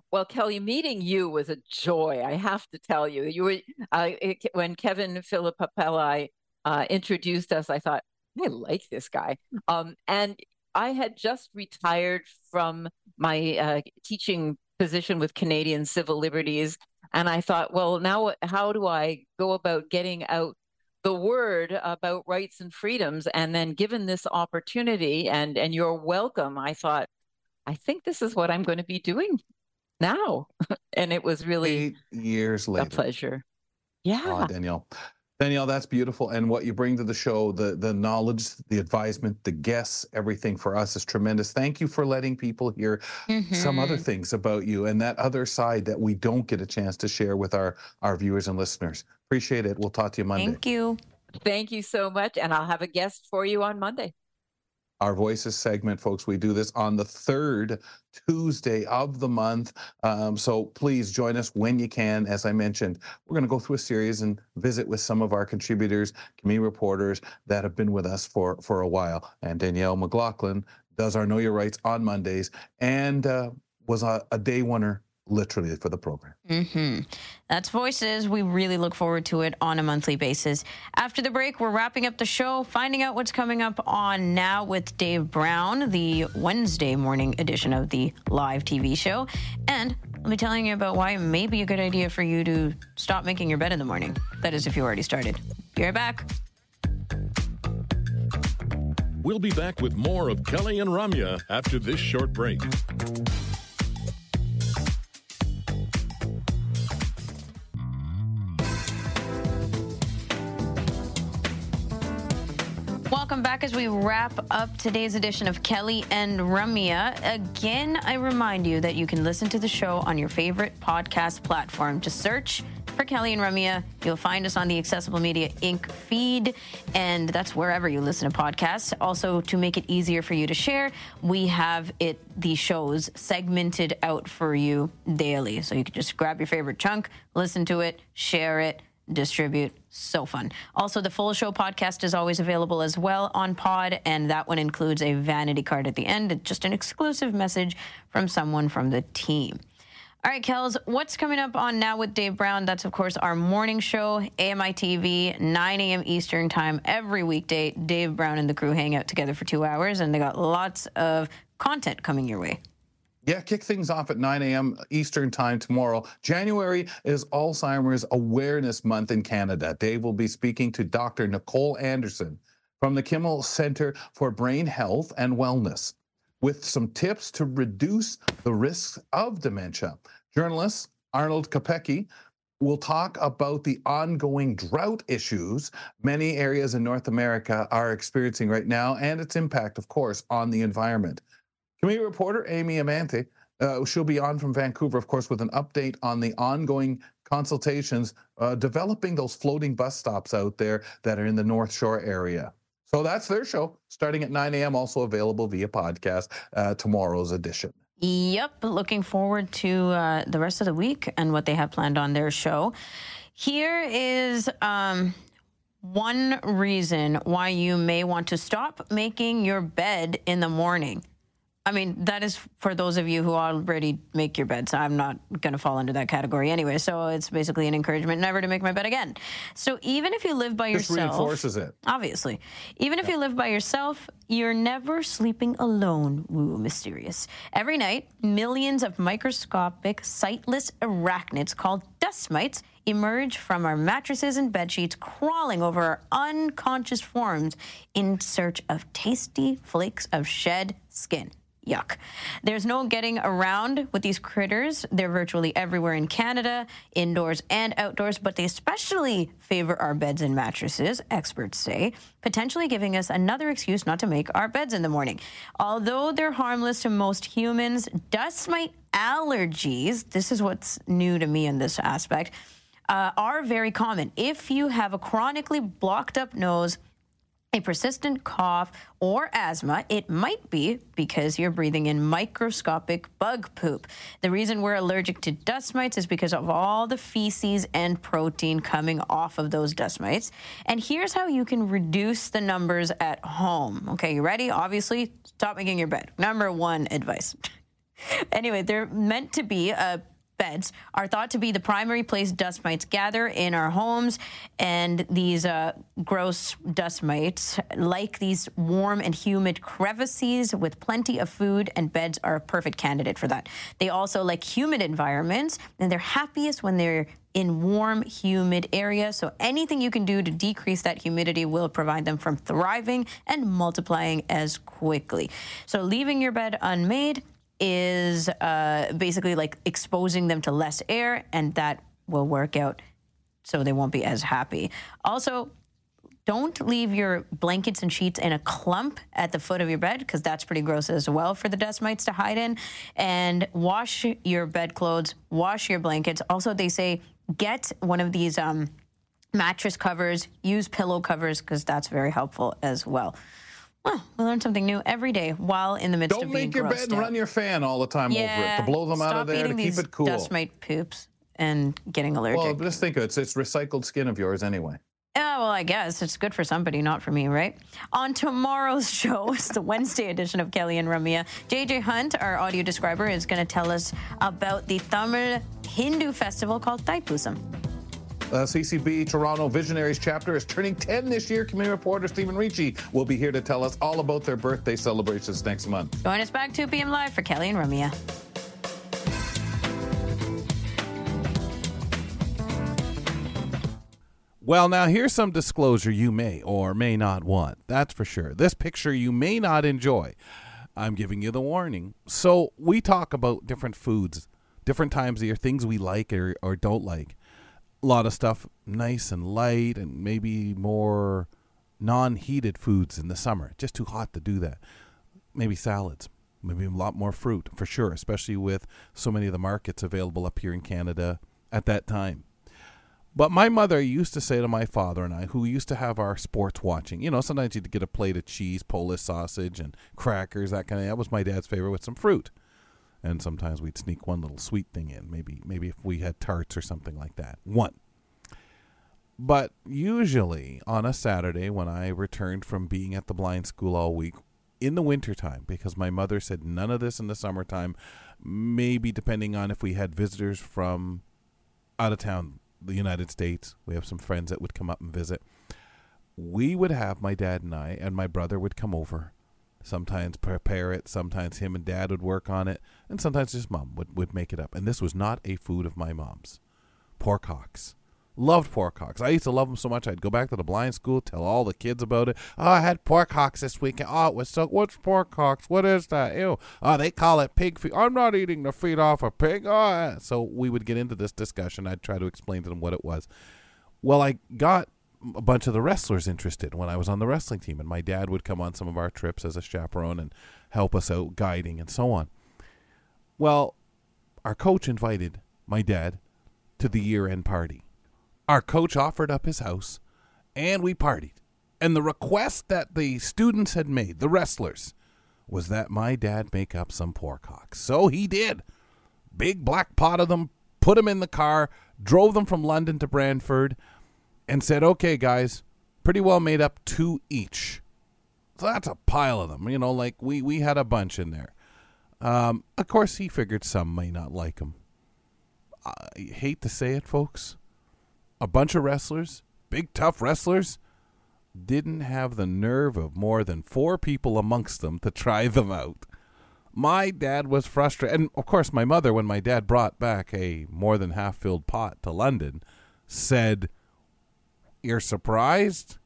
Well, Kelly, meeting you was a joy. I have to tell you, you were uh, when Kevin Filippelli uh, introduced us. I thought I like this guy, um, and I had just retired from my uh, teaching position with Canadian Civil Liberties. And I thought, well, now how do I go about getting out the word about rights and freedoms? And then given this opportunity and, and you're welcome, I thought, I think this is what I'm going to be doing now. and it was really Eight years later. a pleasure. Yeah. Oh, Danielle. Danielle, that's beautiful. And what you bring to the show, the the knowledge, the advisement, the guests, everything for us is tremendous. Thank you for letting people hear mm-hmm. some other mm-hmm. things about you and that other side that we don't get a chance to share with our, our viewers and listeners. Appreciate it. We'll talk to you Monday. Thank you. Thank you so much. And I'll have a guest for you on Monday our voices segment, folks. We do this on the third Tuesday of the month. Um, so please join us when you can. As I mentioned, we're going to go through a series and visit with some of our contributors, community reporters that have been with us for, for a while. And Danielle McLaughlin does our Know Your Rights on Mondays and uh, was a, a day winner literally for the program. Mm-hmm. That's Voices. We really look forward to it on a monthly basis. After the break, we're wrapping up the show, finding out what's coming up on Now with Dave Brown, the Wednesday morning edition of the live TV show. And I'll be telling you about why it may be a good idea for you to stop making your bed in the morning. That is, if you already started. Be right back. We'll be back with more of Kelly and Ramya after this short break. Back as we wrap up today's edition of Kelly and Ramya. Again, I remind you that you can listen to the show on your favorite podcast platform. Just search for Kelly and Ramya. You'll find us on the Accessible Media Inc. feed, and that's wherever you listen to podcasts. Also, to make it easier for you to share, we have it the shows segmented out for you daily. So you can just grab your favorite chunk, listen to it, share it distribute. So fun. Also, the full show podcast is always available as well on Pod, and that one includes a vanity card at the end, just an exclusive message from someone from the team. All right, Kels, what's coming up on Now with Dave Brown? That's, of course, our morning show, AMI TV, 9 a.m. Eastern Time, every weekday. Dave Brown and the crew hang out together for two hours, and they got lots of content coming your way. Yeah, kick things off at 9 a.m. Eastern Time tomorrow. January is Alzheimer's Awareness Month in Canada. Dave will be speaking to Dr. Nicole Anderson from the Kimel Center for Brain Health and Wellness with some tips to reduce the risks of dementia. Journalist Arno Kopecky will talk about the ongoing drought issues many areas in North America are experiencing right now and its impact, of course, on the environment. Community reporter Amy Amantea, uh, she'll be on from Vancouver, of course, with an update on the ongoing consultations uh, developing those floating bus stops out there that are in the North Shore area. So that's their show, starting at 9 a.m., also available via podcast, uh, tomorrow's edition. Yep, looking forward to uh, the rest of the week and what they have planned on their show. Here is um, one reason why you may want to stop making your bed in the morning. I mean, that is for those of you who already make your beds. I'm not going to fall under that category anyway. So it's basically an encouragement never to make my bed again. So even if you live by Just yourself, reinforces it. Obviously, even if you live by yourself, you're never sleeping alone. Woo, mysterious. Every night, millions of microscopic, sightless arachnids called dust mites emerge from our mattresses and bed sheets, crawling over our unconscious forms in search of tasty flakes of shed skin. Yuck. There's no getting around with these critters. They're virtually everywhere in Canada, indoors and outdoors, but they especially favor our beds and mattresses, experts say, potentially giving us another excuse not to make our beds in the morning. Although they're harmless to most humans, dust mite allergies, this is what's new to me in this aspect, uh, are very common. If you have a chronically blocked up nose, a persistent cough or asthma, it might be because you're breathing in microscopic bug poop. The reason we're allergic to dust mites is because of all the feces and protein coming off of those dust mites. And here's how you can reduce the numbers at home. Okay, you ready? Obviously, stop making your bed. Number one advice. anyway, they're meant to be a beds are thought to be the primary place dust mites gather in our homes. And these uh, gross dust mites, like these warm and humid crevices with plenty of food and beds, are a perfect candidate for that. They also like humid environments, and they're happiest when they're in warm, humid areas. So anything you can do to decrease that humidity will provide them from thriving and multiplying as quickly. So leaving your bed unmade is uh, basically like exposing them to less air, and that will work out so they won't be as happy. Also, don't leave your blankets and sheets in a clump at the foot of your bed because that's pretty gross as well for the dust mites to hide in. And wash your bedclothes, wash your blankets. Also, they say get one of these um, mattress covers, use pillow covers because that's very helpful as well. Well, we learn something new every day while in the midst Don't of being Don't make your bed and out. run your fan all the time over it to blow them out of there to keep it cool. Dust mite poops and getting allergic. Well, just think of it. It's, it's recycled skin of yours anyway. Yeah, well, I guess it's good for somebody, not for me, right? On tomorrow's show, it's the Wednesday edition of Kelly and Ramya. JJ Hunt, our audio describer, is going to tell us about the Tamil Hindu festival called Thaipusam. Uh, CCB Toronto Visionaries chapter is turning 10 this year. Community reporter Stephen Ricci will be here to tell us all about their birthday celebrations next month. Join us back 2 p.m. live for Kelly and Ramya. Well, now here's some disclosure you may or may not want. That's for sure. This picture you may not enjoy. I'm giving you the warning. So, we talk about different foods, different times of year, things we like or, or don't like. A lot of stuff nice and light, and maybe more non heated foods in the summer. Just too hot to do that. Maybe salads, maybe a lot more fruit for sure, especially with so many of the markets available up here in Canada at that time. But my mother used to say to my father and I, who used to have our sports watching, you know, sometimes you'd get a plate of cheese, Polish sausage, and crackers, that kind of. That was my dad's favorite with some fruit, and sometimes we'd sneak one little sweet thing in. Maybe, maybe if we had tarts or something like that. One. But usually on a Saturday, when I returned from being at the blind school all week, in the wintertime, because my mother said none of this in the summertime, maybe depending on if we had visitors from out of town the United States. We have some friends that would come up and visit. We would have my dad and I, and my brother would come over. Sometimes prepare it, sometimes him and dad would work on it, and sometimes just mom would, would make it up. And this was not a food of my mom's. Pork hocks. Loved pork hocks. I used to love them so much. I'd go back to the blind school, tell all the kids about it. Oh, I had pork hocks this weekend. Oh, it was so. What's pork hocks? What is that? Ew. Oh, they call it pig feet. I'm not eating the feet off a pig. Oh, eh. so we would get into this discussion. I'd try to explain to them what it was. Well, I got a bunch of the wrestlers interested when I was on the wrestling team, and my dad would come on some of our trips as a chaperone and help us out guiding and so on. Well, our coach invited my dad to the year end party. Our coach offered up his house and we partied. And the request that the students had made, the wrestlers, was that my dad make up some pork hocks. So he did. Big black pot of them, put them in the car, drove them from London to Brantford, and said, okay, guys, pretty well made up two each. So that's a pile of them. You know, like we, we had a bunch in there. Um, of course, he figured some may not like them. I hate to say it, folks. A bunch of wrestlers, big tough wrestlers, didn't have the nerve of more than four people amongst them to try them out. My dad was frustrated. And of course, my mother, when my dad brought back a more than half filled pot to London, said, You're surprised?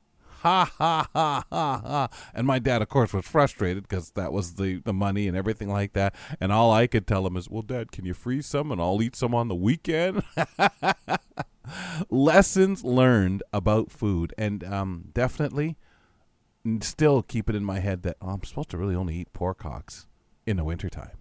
Ha ha ha ha ha. And my dad, of course, was frustrated because that was the, the money and everything like that. And all I could tell him is, Well, Dad, can you freeze some and I'll eat some on the weekend? Lessons learned about food. And um, definitely still keep it in my head that oh, I'm supposed to really only eat pork hocks in the wintertime.